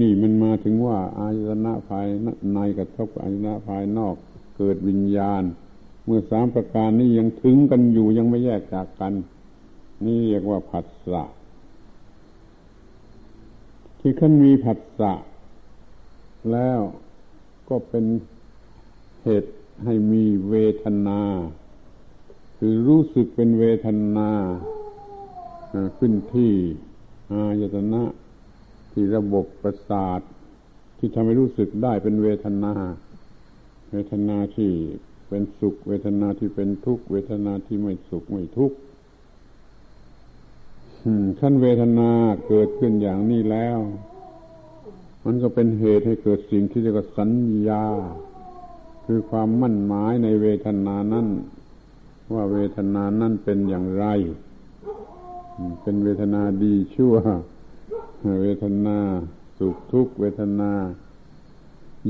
นี่มันมาถึงว่าอายตนะภายในกระทบอายตนะภายนอก เกิดวิญญาณ เมื่อสามประการนี้ยังถึงกันอยู่ยังไม่แยกจากกัน นี่เรียกว่าผัสสะที่ขั้นมีผัสสะแล้วก็เป็นเหตุให้มีเวทนา คือรู้สึกเป็นเวทนาขึ้นที่อายตนะ ที่ระบบประสาท ที่ทำให้รู้สึกได้เป็นเวทนา เวทนาที่เป็นสุข เวทนาที่เป็นทุกข์ เวทนาที่ไม่สุขไม่ทุกข์ ขั้นเวทนาเกิดขึ้นอย่างนี้แล้ว มันก็เป็นเหตุให้เกิดสิ่งที่เรียกว่าสัญญา คือความมั่นหมายในเวทนานั้นว่าเวทนานั้นเป็นอย่างไร เป็นเวทนาดีชั่ว เวทนาสุขทุกเวทนา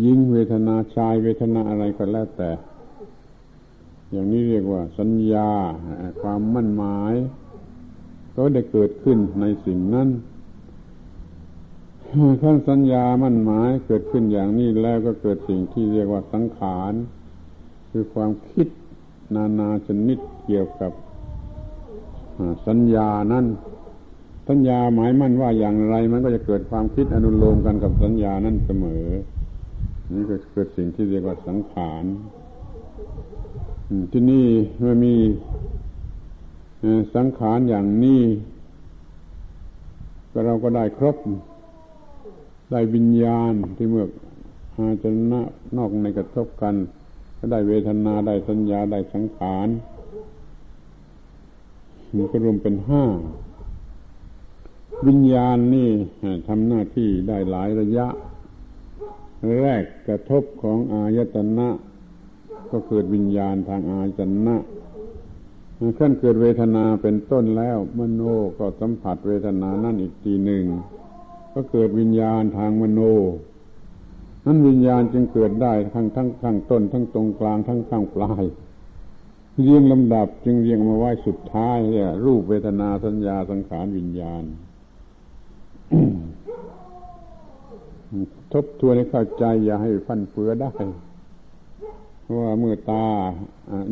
ยิ่งเวทนาชายเวทนาอะไรก็แล้วแต่ อย่างนี้เรียกว่าสัญญา ความมั่นหมาย ก็ได้เกิดขึ้นในสิ่งนั้นขั้นสัญญามั่นหมายเกิดขึ้นอย่างนี้แล้วก็เกิดสิ่งที่เรียกว่าสังขาร คือความคิดนานาชนิดเกี่ยวกับสัญญานั้นสัญญาหมายมั่นว่าอย่างไร มันก็จะเกิดความคิดอนุโลมกันกับสัญญานั้นเสมอ นี่ก็เกิดสิ่งที่เรียกว่าสังขารที่นี่เมื่อมี สังขารอย่างนี้ก็เราก็ได้ครบ ได้วิญญาณที่เมื่ออาจนะนอกในกระทบกัน ก็ได้เวทนาได้สัญญาได้สังขารมันก็รวมเป็นห้าวิญญาณนี่ทำหน้าที่ได้หลายระยะ แรกกระทบของอายตนะ ก็เกิดวิญญาณทางอายตนะ ขั้นเกิดเวทนาเป็นต้นแล้ว มโนก็สัมผัสเวทนานั่นอีกทีหนึ่ง ก็เกิดวิญญาณทางมโน นั้นวิญญาณจึงเกิดได้ทั้งทั้งข้งต้น ทั้งตรงกลางทั้งข้างปลายเรียงลำดับจึงเรียงมาไว้สุดท้ายเนี่ยรูปเวทนาสัญญาสังขารวิญญาณ ทบทวนให้เข้าใจอย่าให้ฟันเฟือได้ เพราะว่าเมื่อตา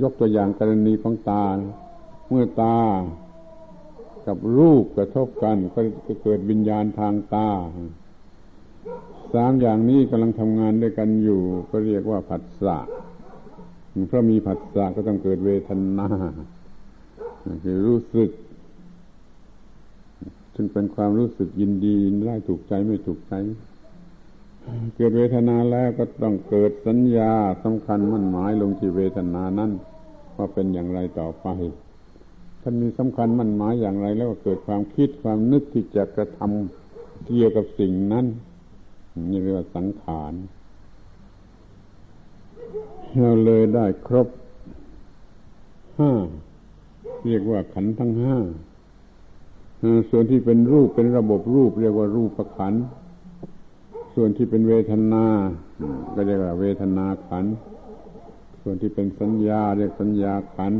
ยกตัวอย่างกรณีของตา เมื่อตากับรูปกระทบกันก็เกิดวิญญาณทางตาสามอย่างนี้กำลังทำงานด้วยกันอยู่ ก็เรียกว่าผัสสะเพราะมีผัสสะก็ต้องเกิดเวทนาคือรู้สึก ซึ่งเป็นความรู้สึกยินดีได้ถูกใจไม่ถูกใจ เกิดเวทนาแล้วก็ต้องเกิดสัญญาสำคัญมั่นหมายลงที่เวทนานั้นว่าเป็นอย่างไรต่อไปท่านมีสำคัญมั่นหมายอย่างไร แล้วก็เกิดความคิดความนึกที่จะกระทำเกี่ยวกับสิ่งนั้นนี่เรียกว่าสังขารเราเลยได้ครบห้าเรียกว่าขันทั้งห้าส่วนที่เป็นรูปเป็นระบบรูป เรียกว่ารูปประขัน ส่วนที่เป็นเวทนา ก็เรียกว่าเวทนาขัน ส่วนที่เป็นสัญญาเรียกสัญญาขัน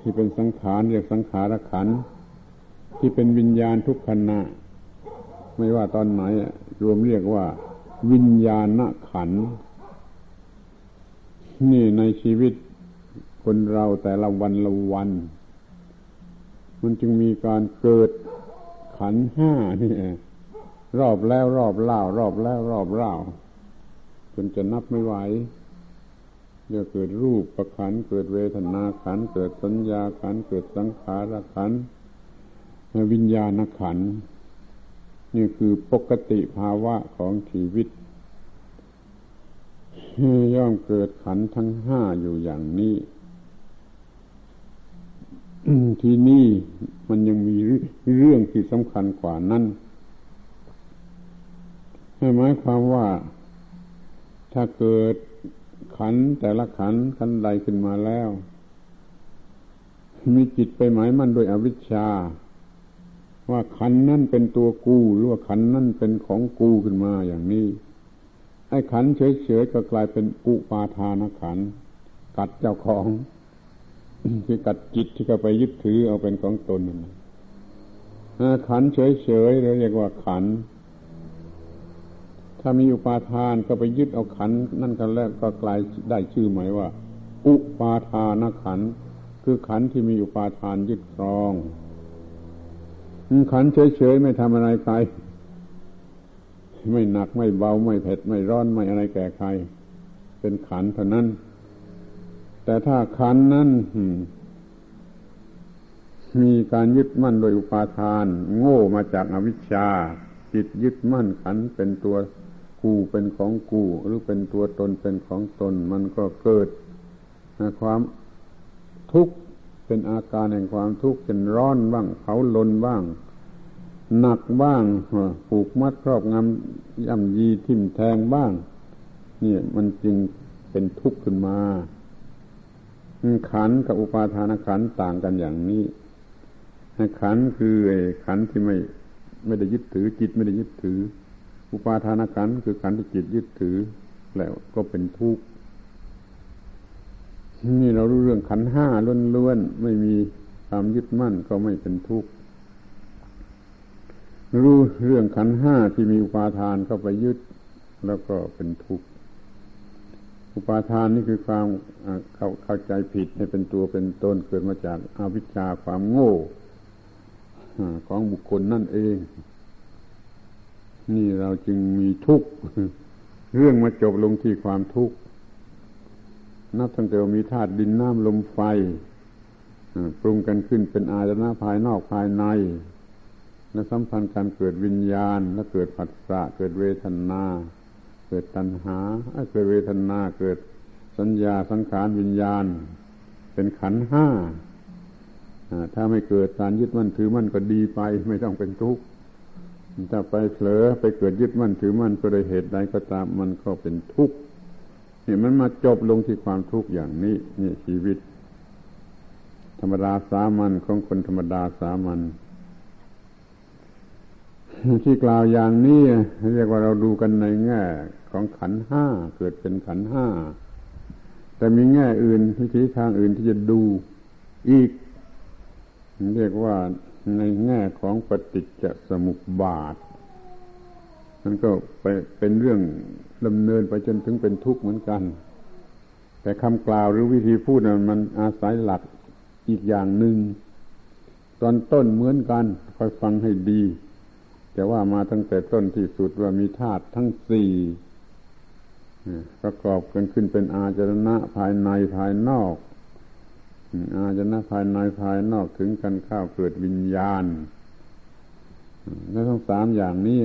ที่เป็นสังขารเรียกสังขารขัน ที่เป็นวิญญาณทุกขณะ ไม่ว่าตอนไหน รวมเรียกว่า วิญญาณขัน นี่ในชีวิตคนเราแต่ละวันละวัน มันจึงมีการเกิดขันห้านี่ รอบแล้วรอบเล่ารอบแล้วรอบเล่าจนจะนับไม่ไหวจะเกิดรูปประขันเกิดเวทนาขันเกิดสัญญาขันเกิดสังขารขันวิญญาณขันนี่คือปกติภาวะของชีวิต ย่อมเกิดขันทั้งห้าอยู่อย่างนี้ ที่นี่มันยังมีเรื่องที่สำคัญกว่านั้น หมายความว่า ถ้าเกิดขันแต่ละขันขันใดขึ้นมาแล้ว มีจิตไปหมายมั่นโดยอวิชชา ว่าขันนั่นเป็นตัวกูหรือว่าขันนั่นเป็นของกูขึ้นมาอย่างนี้ไอ้ขันเฉยๆก็กลายเป็นอุปาทานขันกัดเจ้าของคือกัดจิตที่เขาไปยึดถือเอาเป็นของตนนั่นขันเฉยๆเราเรียกว่าขัน ถ้ามีอุปาทานก็ไปยึดเอาขันนั่นกันแล้วก็กลายได้ชื่อหมายว่า อุปาทานขันคือขันที่มีอุปาทานยึดครองขันเฉยๆไม่ทำอะไรใคร ไม่หนักไม่เบาไม่เผ็ดไม่ร้อนไม่อะไรแก่ใคร เป็นขันเท่านั้น แต่ถ้าขันนั้นมีการยึดมั่นโดยอุปาทาน โง่มาจากอวิชชา จิตยึดมั่นขันเป็นตัว กูเป็นของกูหรือเป็นตัวตนเป็นของตน มันก็เกิดความทุกข์เป็นอาการแห่งความทุกข์เป็นร้อนบ้างเผาลนบ้าง หนักบ้างผูกมัดครอบงำย่ำยีทิ่มแทงบ้างนี่มันจึงเป็นทุกข์ขึ้นมาขันกับอุปาทานขันต่างกันอย่างนี้ขันคือขันที่ไม่ไม่ได้ยึดถือจิตไม่ได้ยึดถือ อุปาทานขันคือขันที่จิตยึดถือแล้วก็เป็นทุกข์นี่เรารู้เรื่องขันห้าล้วนๆไม่มีความยึดมั่นก็ไม่เป็นทุกข์รู้เรื่องขันห้าที่มีอุปาทานเข้าไปยึดแล้วก็เป็นทุกข์อุปาทานนี่คือความเข้าเข้าใจผิดให้เป็นตัวเป็นตนเกิดมาจากอาวิชชาความโง่ของบุคคลนั่นเอง นี่เราจึงมีทุกข์เรื่องมาจบลงที่ความทุกข์นับตั้งแต่มีธาตุดินน้ำลมไฟปรุงกันขึ้นเป็นอายตนะภายนอกภายใน และสัมพันธ์การเกิดวิญญาณ และเกิดผัสสะเกิดเวทนา เกิดตัณหาเกิดเวทนาเกิดสัญญาสังขารวิญญาณ เป็นขันห้าถ้าไม่เกิดการยึดมั่นถือมั่นก็ดีไปไม่ต้องเป็นทุกข์ ถ้าไปเผลอไปเกิดยึดมั่นถือมั่นก็โดยเหตุใดก็ตามมันก็เป็นทุกข์นี่มันมาจบลงที่ความทุกข์อย่างนี้นี่ชีวิต ธรรมดาสามัญของคนธรรมดาสามัญที่กล่าวอย่างนี้เรียกว่าเราดูกันในแง่ของขันห้าเกิดเป็นขันห้าแต่มีแง่อื่นวิธีทางอื่นที่จะดูอีก เรียกว่า ในแง่ของปฏิจจสมุปบาทมันก็ไปเป็นเรื่องดำเนินไปจนถึงเป็นทุกข์เหมือนกัน แต่คำกล่าวหรือวิธีพูดมันอาศัยหลักอีกอย่างหนึ่งตอนต้นเหมือนกันคอยฟังให้ดี แต่ว่ามาตั้งแต่ต้นที่สุดว่ามีธาตุทั้งสี่ประกอบกันขึ้นเป็นอาจารณะภายในภายนอก อาจนะภายในภายนอกถึงกันข้าวเกิดวิญญาณและทั้งสามอย่างนี้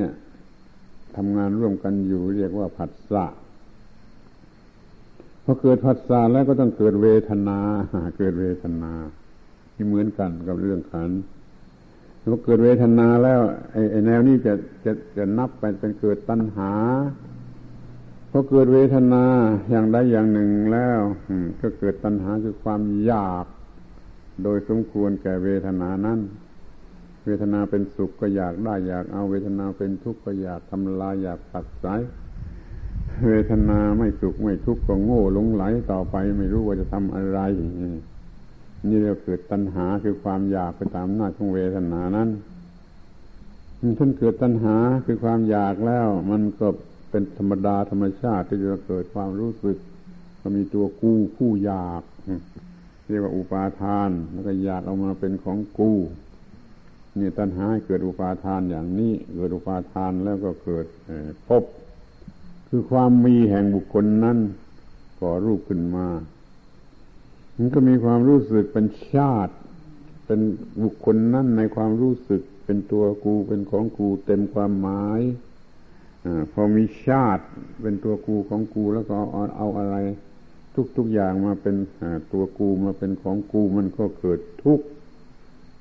ทำงานร่วมกันอยู่เรียกว่าผัสสะพอเกิดผัสสะแล้วก็ต้องเกิดเวทนา เกิดเวทนาที่เหมือนกันกับเรื่องขันพอเกิดเวทนาแล้วไอ้แนวนี้จะจะจะนับไปเป็นเกิดตัณหา พอเกิดเวทนาอย่างใดอย่างหนึ่งแล้วก็เกิดตัณหาคือความอยาก โดยสมควรแก่เวทนานั้นเวทนาเป็นสุขก็อยากได้อยากเอาเวทนาเป็นทุกข์ก็อยากทำลายอยากปัดสายเวทนาไม่สุขไม่ทุกข์ก็โง่หลงไหลต่อไปไม่รู้ว่าจะทำอะไร นี่เราเกิดตัณหาคือความอยากไปตามหน้าของเวทนานั้นท่านเกิดตัณหาคือความอยากแล้ว มันก็ เป็นธรรมดาธรรมชาติที่จะเกิดความรู้สึก ก็มีตัวกู้ผู้อยาก เรียกว่าอุปาทาน แล้วก็อยากเอามาเป็นของกู้นี่ตัณหาเกิดอุปาทานอย่างนี้เกิดอุปาทานแล้วก็เกิดพบ คือความมีแห่งบุคคลนั้นก่อรูปขึ้นมา มันก็มีความรู้สึกเป็นชาติ เป็นบุคคลนั้นในความรู้สึกเป็นตัวกูเป็นของกูเต็มความหมาย พอมีชาติเป็นตัวกูของกูแล้วก็เอาเอาอะไร ทุกๆอย่างมาเป็นตัวกูมาเป็นของกูมันก็เกิดทุก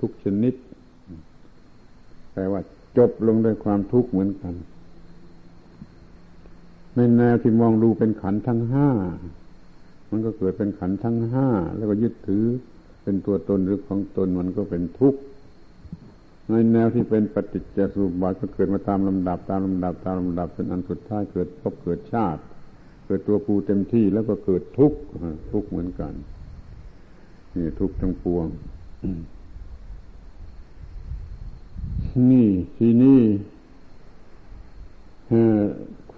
ทุกชนิดแปลว่าจบลงด้วยความทุกข์เหมือนกันในแนวที่มองดูเป็นขันทั้งห้ามันก็เกิดเป็นขันทั้งห้าแล้วก็ยึดถือเป็นตัวตนหรือของตนมันก็เป็นทุกข์ ในแนวที่เป็นปฏิจจสมุปบาทก็เกิดมาตามลำดับตามลำดับตามลำดับเป็นอันสุดท้ายเกิดพบเกิดชาติ เกิดตัวภูเต็มที่แล้วก็เกิดทุกข์ทุกข์เหมือนกันนี่ทุกข์ทั้งปวงนี่ทีนี้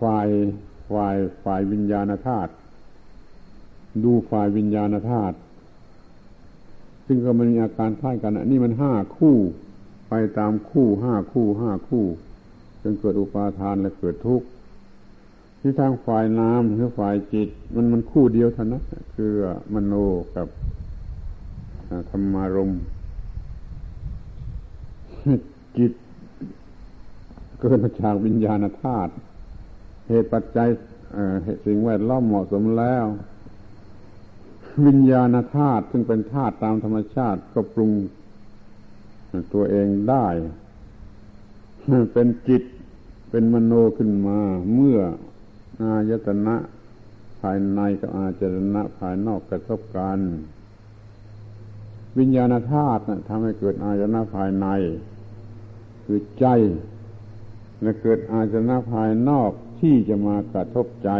ฝ่ายฝ่ายฝ่ายวิญญาณธาตุดูฝ่ายวิญญาณธาตุซึ่งก็มันมีอาการคล้ายกันนี่มันห้าคู่ ไปตามคู่ห้าคู่ห้าคู่ จนเกิดอุปาทานและเกิดทุกข์ที่ทางฝ่ายน้ำหรือฝ่ายจิต มันมันคู่เดียวเท่านั้นคือมโนกับธรรมารมจิตเกิดมาจากวิญญาณธาตุเหตุปัจจัยสิ่งแวดล้อมเหมาะสมแล้ว วิญญาณธาตุซึ่งเป็นธาตุตามธรรมชาติก็ปรุง ตัวเองได้ เป็นจิตเป็นมโนขึ้นมา เมื่ออายตนะภายในกับอาจตนะภายนอกกระทบกันวิญญาณธาตุทำให้เกิดอายตนะภายใน คือใจ และเกิดอาจนะภายนอกที่จะมากระทบใจ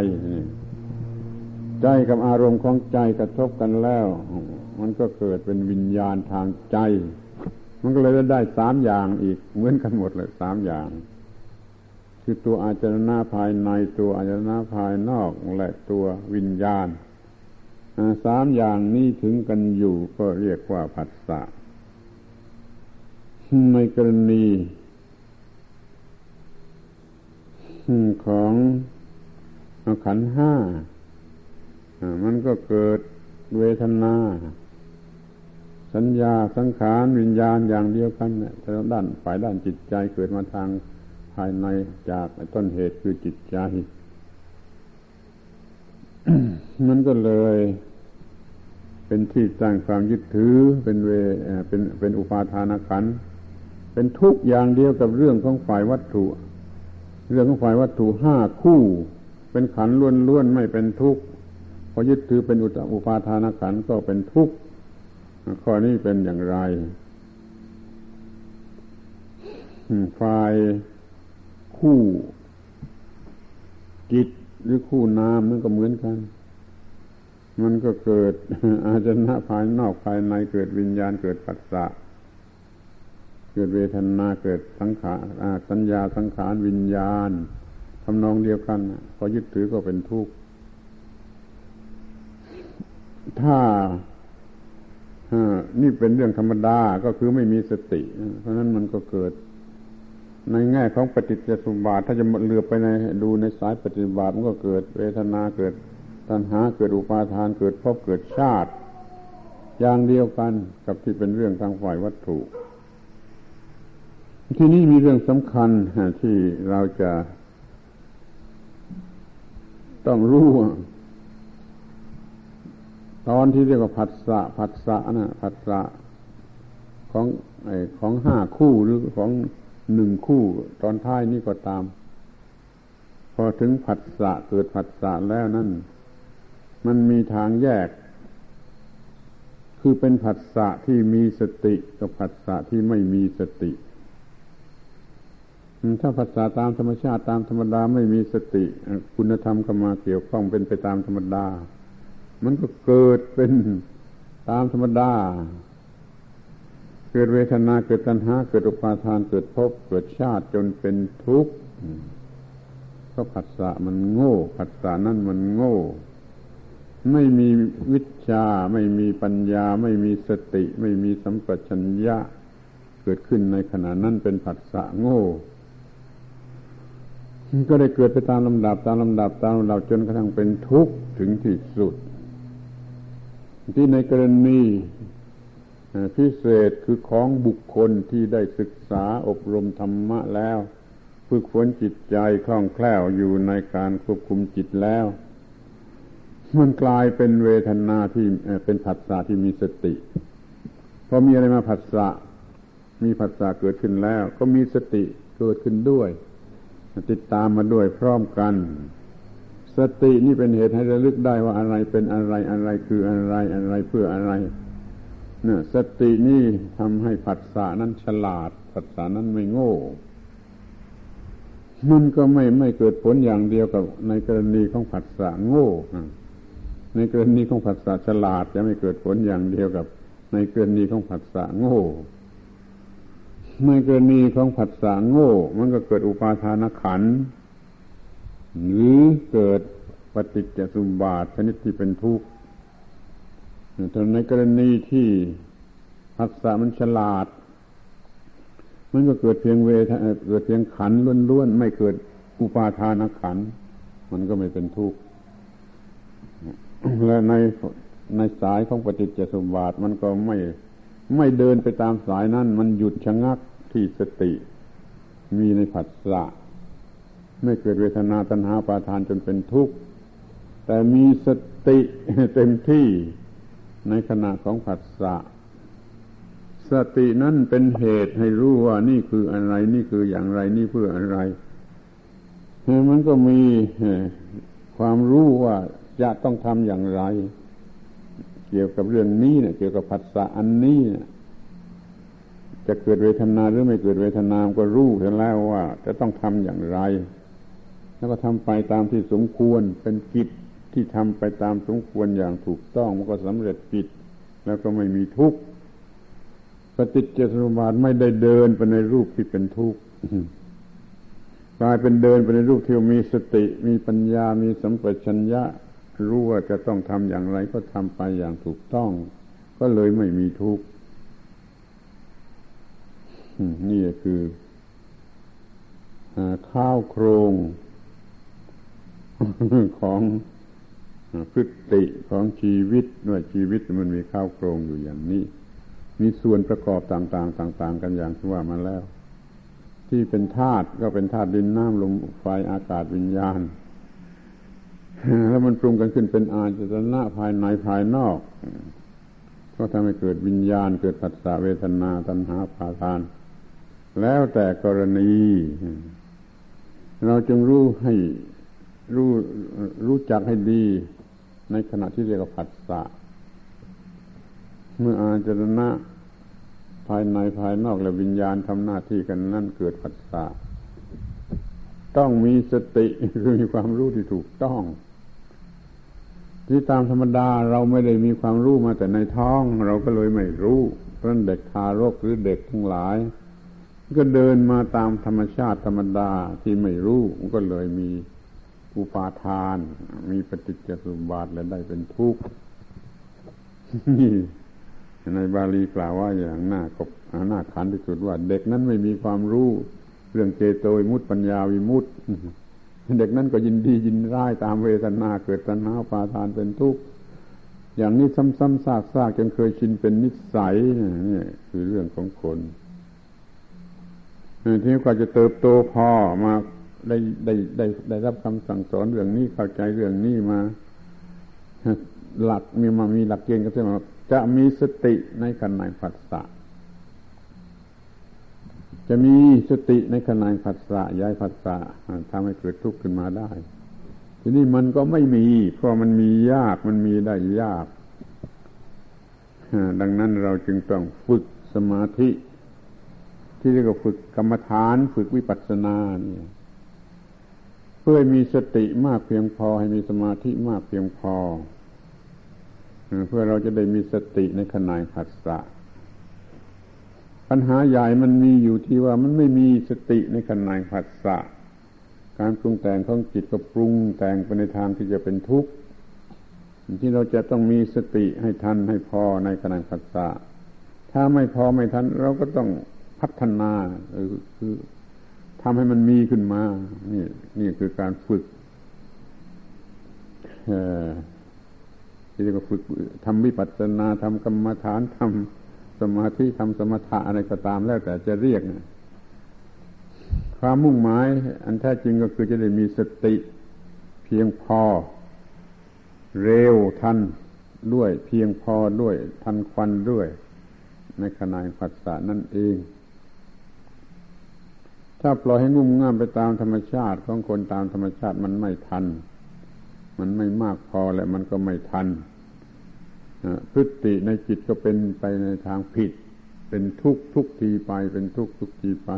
ใจกับอารมณ์ของใจกระทบกันแล้ว มันก็เกิดเป็นวิญญาณทางใจ มันก็เลยได้สามอย่างอีก เหมือนกันหมดเลยสามอย่าง คือตัวอาจารณาภายในตัวอาจารณาภายนอกและตัววิญญาณสามอย่างนี้ถึงกันอยู่ก็เรียกว่าผัสสะในกรณีของขันห้ามันก็เกิดเวทนา สัญญาสังขารวิญญาณอย่างเดียวกันแต่ด้านฝ่ายด้านจิตใจเกิดมาทางภายในจากต้นเหตุคือจิตใจ มันก็เลย เป็นที่ตั้งความยึดถือเป็นเวเป็นเป็นอุปาทานขันเป็นทุกอย่างเดียวกับเรื่องของฝ่ายวัตถุ เรื่องของฝ่ายวัตถุห้าคู่ เป็นขันล้วนๆไม่เป็นทุกข์พอยึดถือเป็นอุปาทานขันก็เป็นทุกข์ ข้อนี้เป็นอย่างไร ฝ่ายคู่จิตหรือคู่น้ำนั่นก็เหมือนกัน มันก็เกิดอาจนะภายนอกภายในเกิดวิญญาณเกิดปัสสะเกิดเวทนาเกิดสังขารสัญญาสังขารวิญญาณทำนองเดียวกัน พอยึดถือก็เป็นทุกข์ถ้า นี่เป็นเรื่องธรรมดาก็คือไม่มีสติ เพราะนั้นมันก็เกิด ในแง่ของปฏิจจสมบาทถ้าจะเลือไปในดูในสายปฏิบัติมันก็เกิดเวทนาเกิดตัณหาเกิดอุปาทานเกิดพบเกิดชาติ อย่างเดียวกันกับที่เป็นเรื่องทางฝ่ายวัตถุ ที่นี่มีเรื่องสำคัญที่เราจะ ต้องรู้ ตอนที่เรียกว่าผัสสะผัสสะนะผัสสะของไอของห้าคู่หรือของหนึ่งคู่ตอนท้ายนี่ก็ตาม พอถึงผัสสะเกิดผัสสะแล้วนั่น มันมีทางแยก คือเป็นผัสสะที่มีสติกับผัสสะที่ไม่มีสติ ถ้าภาษาตามธรรมชาติตามธรรมดาไม่มีสติ คุณธรรมเข้ามาเกี่ยวข้องเป็นไปตามธรรมดา มันก็เกิดเป็นตามธรรมดา เกิดเวทนาเกิดตัณหา เกิดอุปาทานเกิดภพเกิดชาติจนเป็นทุกข์ก็ผัสสะมันโง่ผัสสะนั่นมันโง่ ไม่มีวิชา ไม่มีปัญญา ไม่มีสติ ไม่มีสัมปชัญญะ เกิดขึ้นในขณะนั้นเป็นผัสสะโง่ก็ได้เกิดไปตามลำดับตามลำดับตามลำดับจนกระทั่งเป็นทุกข์ถึงที่สุด ที่ในกรณีพิเศษคือของบุคคลที่ได้ศึกษาอบรมธรรมะแล้ว ฝึกฝนจิตใจคล่องแคล่วอยู่ในการควบคุมจิตแล้ว มันกลายเป็นเวทนาที่เป็นผัสสะที่มีสติพอมีอะไรมาผัสสะมีผัสสะเกิดขึ้นแล้ว ก็มีสติเกิดขึ้นด้วย ติดตามมาด้วยพร้อมกัน สตินี่เป็นเหตุให้ระลึกได้ว่าอะไรเป็นอะไรอะไรคืออะไรอะไรเพื่ออะไรเนี่ยสตินี่ทำให้ผัสสะนั้นฉลาดผัสสะนั้นไม่โง่ มันก็ไม่ไม่เกิดผลอย่างเดียวกับในกรณีของผัสสะโง่ ในกรณีของผัสสะฉลาดจะไม่เกิดผลอย่างเดียวกับ ในกรณีของผัสสะโง่ในกรณีของผัสสะโง่ มันก็เกิดอุปาทานขัน หรือเกิดปฏิจจสุบาทชนิดที่เป็นทุกข์แต่ในกรณีที่ผัสสะมันฉลาด มันก็เกิดเพียงเวทเกิดเพียงขันล้วนๆไม่เกิดอุปาทานขัน มันก็ไม่เป็นทุกข์และในในสายของปฏิจจสมบาทมันก็ไม่ไม่เดินไปตามสายนั้น มันหยุดชะงักที่สติ มีในผัสสะ ไม่เกิดเวทนาตัณหาปาทานจนเป็นทุกข์ แต่มีสติเต็มที่ในขณะของผัสสะ สตินั้นเป็นเหตุให้รู้ว่านี่คืออะไรนี่คืออย่างไรนี่เพื่ออะไร มันก็มีความรู้ว่าจะต้องทำอย่างไร เกี่ยวกับเรื่องนี้เนี่ยเกี่ยวกับผัสสะอันนี้นี่ยจะเกิดเวทนาหรือไม่เกิดเวทนาก็รู้แล้วว่า จะต้องทำอย่างไร แล้วก็ทำไปตามที่สมควรเป็นกิจที่ทำไปตามสมควรอย่างถูกต้องมันก็สำเร็จกิจแล้วก็ไม่มีทุกข์ปฏิจจสมุปบาทไม่ได้เดินไปในรูปที่เป็นทุกข์กลายเป็นเดินไปในรูปที่มีสติ มีปัญญา มีสัมปชัญญะรู้ว่าจะต้องทำอย่างไรก็ทำไปอย่างถูกต้อง ก็เลยไม่มีทุกข์นี่คือข้าวโครง ของพฤติของชีวิตด้วยชีวิตมันมีข้าวโครงอยู่อย่างนี้ มีส่วนประกอบต่าง ๆ ต่าง ๆ กันอย่างที่ว่ามาแล้ว ที่เป็นธาตุก็เป็นธาตุดินน้ำลมไฟอากาศวิญญาณ แล้วมันปรุงกันขึ้นเป็นอาจตนะภายในภายนอก ก็ทำให้เกิดวิญญาณ เกิดปัสสะเวทนาตัณหาภาทาน แล้วแต่กรณี เราจึงรู้ให้ รู้รู้จักให้ดี ในขณะที่เรียกว่าผัสสะเมื่ออาจรณะภายในภายนอกและวิญญาณทำหน้าที่กันนั่นเกิดผัสสะต้องมีสติคือมีความรู้ที่ถูกต้อง ที่ตามธรรมดาเราไม่ได้มีความรู้มาแต่ในท้อง เราก็เลยไม่รู้ เพราะเด็กทารกหรือเด็กทั้งหลาย ก็เดินมาตามธรรมชาติธรรมดาที่ไม่รู้ก็เลยมี อุปาทาน มีปฏิจจสมบาทและได้เป็นทุกข์นี่ในบาลีกล่าวว่าอย่างหน้ากบหน้าขันที่สุดว่า เด็กนั้นไม่มีความรู้ เรื่องเจโตวิมุตติปัญญาวิมุตติเด็กนั้นก็ยินดียินร้ายตามเวทนาเกิดตัณหาปาทานเป็นทุกข์อย่างนี้ซ้ำๆซากๆจนเคยชินเป็นนิสัยนี่คือเรื่องของคนทีนี้กว่าจะเติบโตพอมา ได้ได้ได้ได้รับคำสั่งสอนเรื่องนี้เข้าใจเรื่องนี้มา หลักมีมามีหลักเกณฑ์ก็ใช่ไหมจะมีสติในขณะผัสสะจะมีสติในขณะผัสสะย้ายผัสสะทำให้เกิดทุกข์ขึ้นมาได้ ทีนี้มันก็ไม่มี เพราะมันมียากมันมีได้ยาก ดังนั้นเราจึงต้องฝึกสมาธิ ที่เรียกว่าฝึกกรรมฐาน ฝึกวิปัสสนาเนี่ย เพื่อมีสติมากเพียงพอ ให้มีสมาธิมากเพียงพอ เพื่อเราจะได้มีสติในขณะผัสสะปัญหาใหญ่มันมีอยู่ที่ว่ามันไม่มีสติในขณะผัสสะการปรุงแต่งของจิตก็ปรุงแต่งไปในทางที่จะเป็นทุกข์ที่เราจะต้องมีสติให้ทันให้พอในขณะผัสสะถ้าไม่พอไม่ทันเราก็ต้องพัฒนาคือ ทำให้มันมีขึ้นมา นี่ นี่คือการฝึกที่เรียกว่าฝึกทำวิปัสสนาทำกรรมฐานทำสมาธิทำสมถะอะไรก็ตามแล้วแต่จะเรียกนะความมุ่งหมาย อันแท้จริงก็คือจะได้มีสติ เพียงพอ เร็วทันด้วย เพียงพอด้วย ทันควันด้วย ในขณะผัสสะนั่นเอง ถ้าปล่อยให้งุ่มง่ามไปตามธรรมชาติของคนตามธรรมชาติมันไม่ทัน มันไม่มากพอและมันก็ไม่ทันพฤติในจิตก็เป็นไปในทางผิด เป็นทุกทุกทีไป เป็นทุกทุกทีไป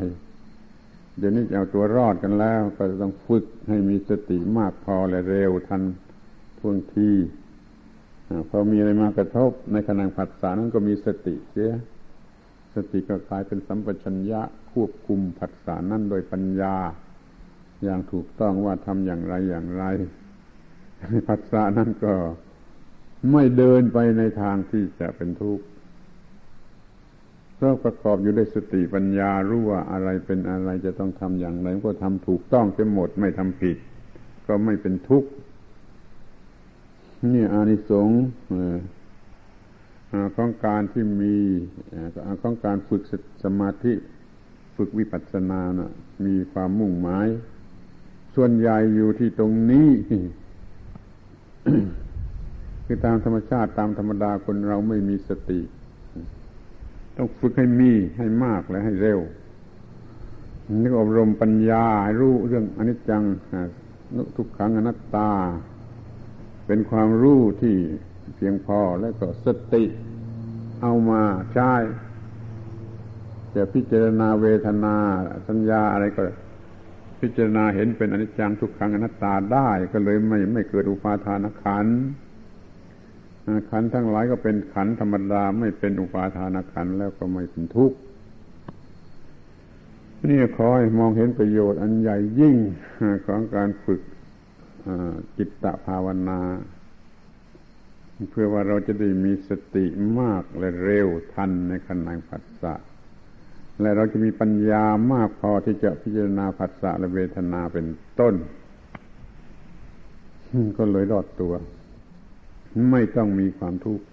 เดี๋ยวนี้จะเอาตัวรอดกันแล้ว ก็ต้องฝึกให้มีสติมากพอและเร็วทันท่วงทีพอมีอะไรมากระทบในขณะผัสสะนั้นก็มีสติเสีย สติก็กลายเป็นสัมปชัญญะควบคุมผัสสะนั้นโดยปัญญา อย่างถูกต้องว่าทำอย่างไรอย่างไรผัสสะนั้นก็ไม่เดินไปในทางที่จะเป็นทุกข์เพราะประกอบอยู่ด้วยสติปัญญารู้ว่าอะไรเป็นอะไรจะต้องทำอย่างไรก็ทำถูกต้องจะหมดไม่ทำผิด ก็ไม่เป็นทุกข์นี่อานิสงส์ ของการที่มีของการฝึกสมาธิฝึกวิปัสสนานะมีความมุ่งหมาย ส่วนใหญ่อยู่ที่ตรงนี้คือตามธรรมชาติตามธรรมดาคนเราไม่มีสติ ต้องฝึกให้มีให้มากและให้เร็วนึกอบรมปัญญารู้เรื่องอนิจจังทุกขังอนัตตา เป็นความรู้ที่เพียงพอแล้วก็สติ เอามาใช้จะพิจารณาเวทนา สัญญาอะไรก็ พิจารณาเห็นเป็นอนิจจังทุกขังอนัตตาได้ก็เลยไม่ไม่เกิดอุปาทานขันขันทั้งหลายก็เป็นขันธรรมดาไม่เป็นอุปาทานขันแล้วก็ไม่เป็นทุกข์นี่ขอให้มองเห็นประโยชน์อันใหญ่ยิ่งของการฝึกจิตตภาวนา เพื่อว่าเราจะได้มีสติมากและเร็วทันในขณะผัสสะและเราจะมีปัญญามากพอที่จะพิจารณาผัสสะและเวทนาเป็นต้น ก็เลยรอดตัว ไม่ต้องมีความทุกข์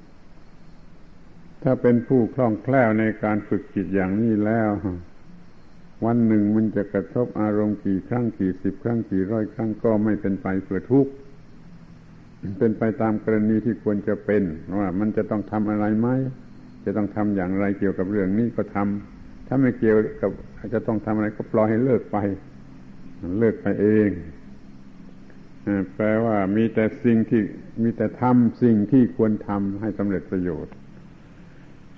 ถ้าเป็นผู้คล่องแคล่วในการฝึกจิตอย่างนี้แล้ว วันหนึ่งมันจะกระทบอารมณ์กี่ครั้งกี่สิบครั้งกี่ร้อยครั้งก็ไม่เป็นไปเพื่อทุกข์ เป็นไปตามกรณีที่ควรจะเป็นว่ามันจะต้องทำอะไรไหมจะต้องทำอย่างไรเกี่ยวกับเรื่องนี้ก็ทำถ้าไม่เกี่ยวกับจะต้องทำอะไรก็ปล่อยให้เลิกไป เลิกไปเองแปลว่ามีแต่สิ่งที่มีแต่ทำสิ่งที่ควรทำให้สำเร็จประโยชน์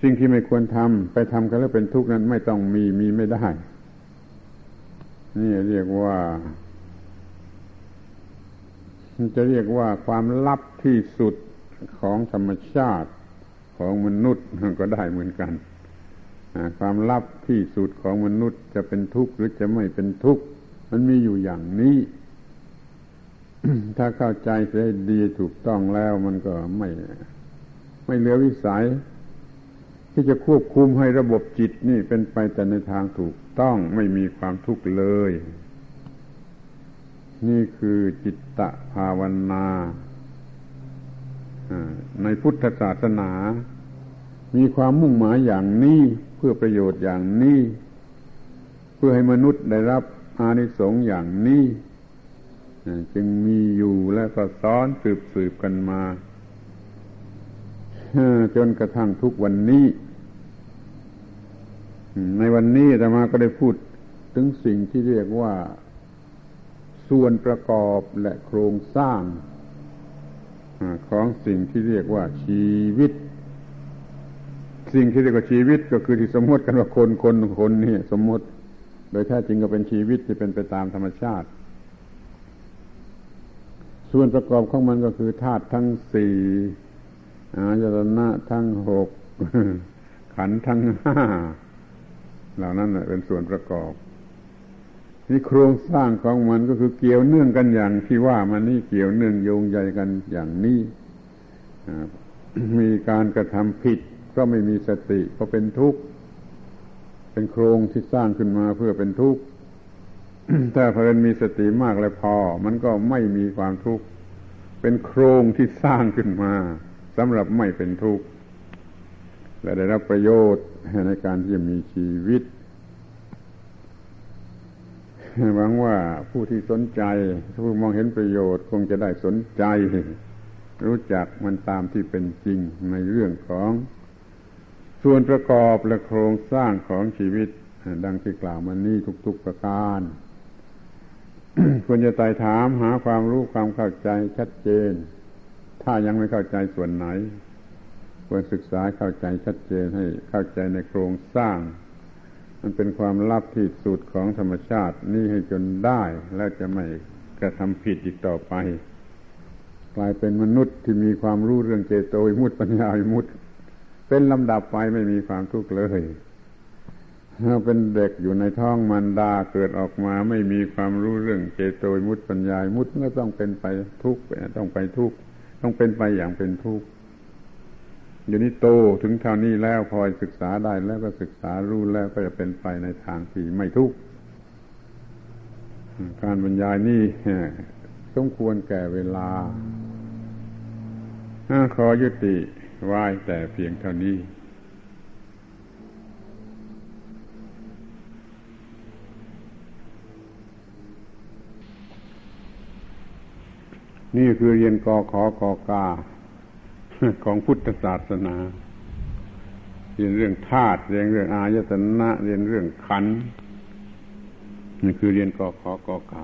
สิ่งที่ไม่ควรทำไปทำกันแล้วเป็นทุกข์นั้นไม่ต้องมีมีไม่ได้ นี่เรียกว่า จะเรียกว่าความลับที่สุดของธรรมชาติของมนุษย์ก็ได้เหมือนกัน ความลับที่สุดของมนุษย์จะเป็นทุกข์หรือจะไม่เป็นทุกข์ มันมีอยู่อย่างนี้ ถ้าเข้าใจเสียดีถูกต้องแล้วมันก็ไม่ไม่เหลือวิสัย ที่จะควบคุมให้ระบบจิตนี่เป็นไปแต่ในทางถูกต้องไม่มีความทุกข์เลย นี่คือจิตตภาวนาในพุทธศาสนา มีความมุ่งหมายอย่างนี้เพื่อประโยชน์อย่างนี้ เพื่อให้มนุษย์ได้รับอานิสงส์อย่างนี้จึงมีอยู่และก็ซ้อนสืบสืบกันมาจนกระทั่งทุกวันนี้ ในวันนี้ธรรมาก็ได้พูดถึงสิ่งที่เรียกว่า ส่วนประกอบและโครงสร้างของสิ่งที่เรียกว่าชีวิต สิ่งที่เรียกว่าชีวิตก็คือที่สมมติกันว่าคนคนคนนี่สมมติ โดยแท้จริงก็เป็นชีวิตที่เป็นไปตามธรรมชาติ ส่วนประกอบของมันก็คือธาตุทั้งสี่อายตนะทั้งหกขันทั้งห้าเหล่านั้นเป็นส่วนประกอบ นี่โครงสร้างของมันก็คือเกี่ยวเนื่องกันอย่างที่ว่ามันนี่เกี่ยวเนื่องโยงใยกันอย่างนี้มีการกระทำผิดก็ไม่มีสติก็เป็นทุกข์เป็นโครงที่สร้างขึ้นมาเพื่อเป็นทุกข์ถ้าเพลินมีสติมากแล้วพอ มันก็ไม่มีความทุกข์เป็นโครงที่สร้างขึ้นมาสำหรับไม่เป็นทุกข์และได้รับประโยชน์ในการที่จะมีชีวิต หวังว่าผู้ที่สนใจผู้มองเห็นประโยชน์คงจะได้สนใจ รู้จักมันตามที่เป็นจริงในเรื่องของ ส่วนประกอบและโครงสร้างของชีวิต ดังที่กล่าวมานี้ทุกๆประการควรจะไต่ถามหาความรู้ความเข้าใจชัดเจน ถ้ายังไม่เข้าใจส่วนไหน ควรศึกษาเข้าใจชัดเจนให้เข้าใจในโครงสร้าง มันเป็นความลับที่สุดของธรรมชาตินี่ให้จนได้แล้วจะไม่กระทำผิดอีกต่อไป กลายเป็นมนุษย์ที่มีความรู้เรื่องเจโตวิมุตติปัญญาวิมุตติเป็นลำดับไปไม่มีความทุกข์เลยเป็นเด็กอยู่ในท้องมันดาเกิดออกมาไม่มีความรู้เรื่องเจโตมุตปัญญามุตก็ต้องเป็นไปทุกข์ต้องไปทุกข์ต้องเป็นไปอย่างเป็นทุกข์ อยู่นี้โตถึงเท่านี้แล้วพอศึกษาได้แล้วก็ศึกษารู้แล้วก็จะเป็นไปในทางที่ไม่ทุกข์การบรรยายนี่สมควรแก่เวลาขอยุติไว้แต่เพียงเท่านี้นี่คือเรียนกอขอกอกา ของพุทธศาสนา เรียนเรื่องธาตุเรียนเรื่องอายตนะ เรียนเรื่องขันนี่คือเรียนกอขอกอกา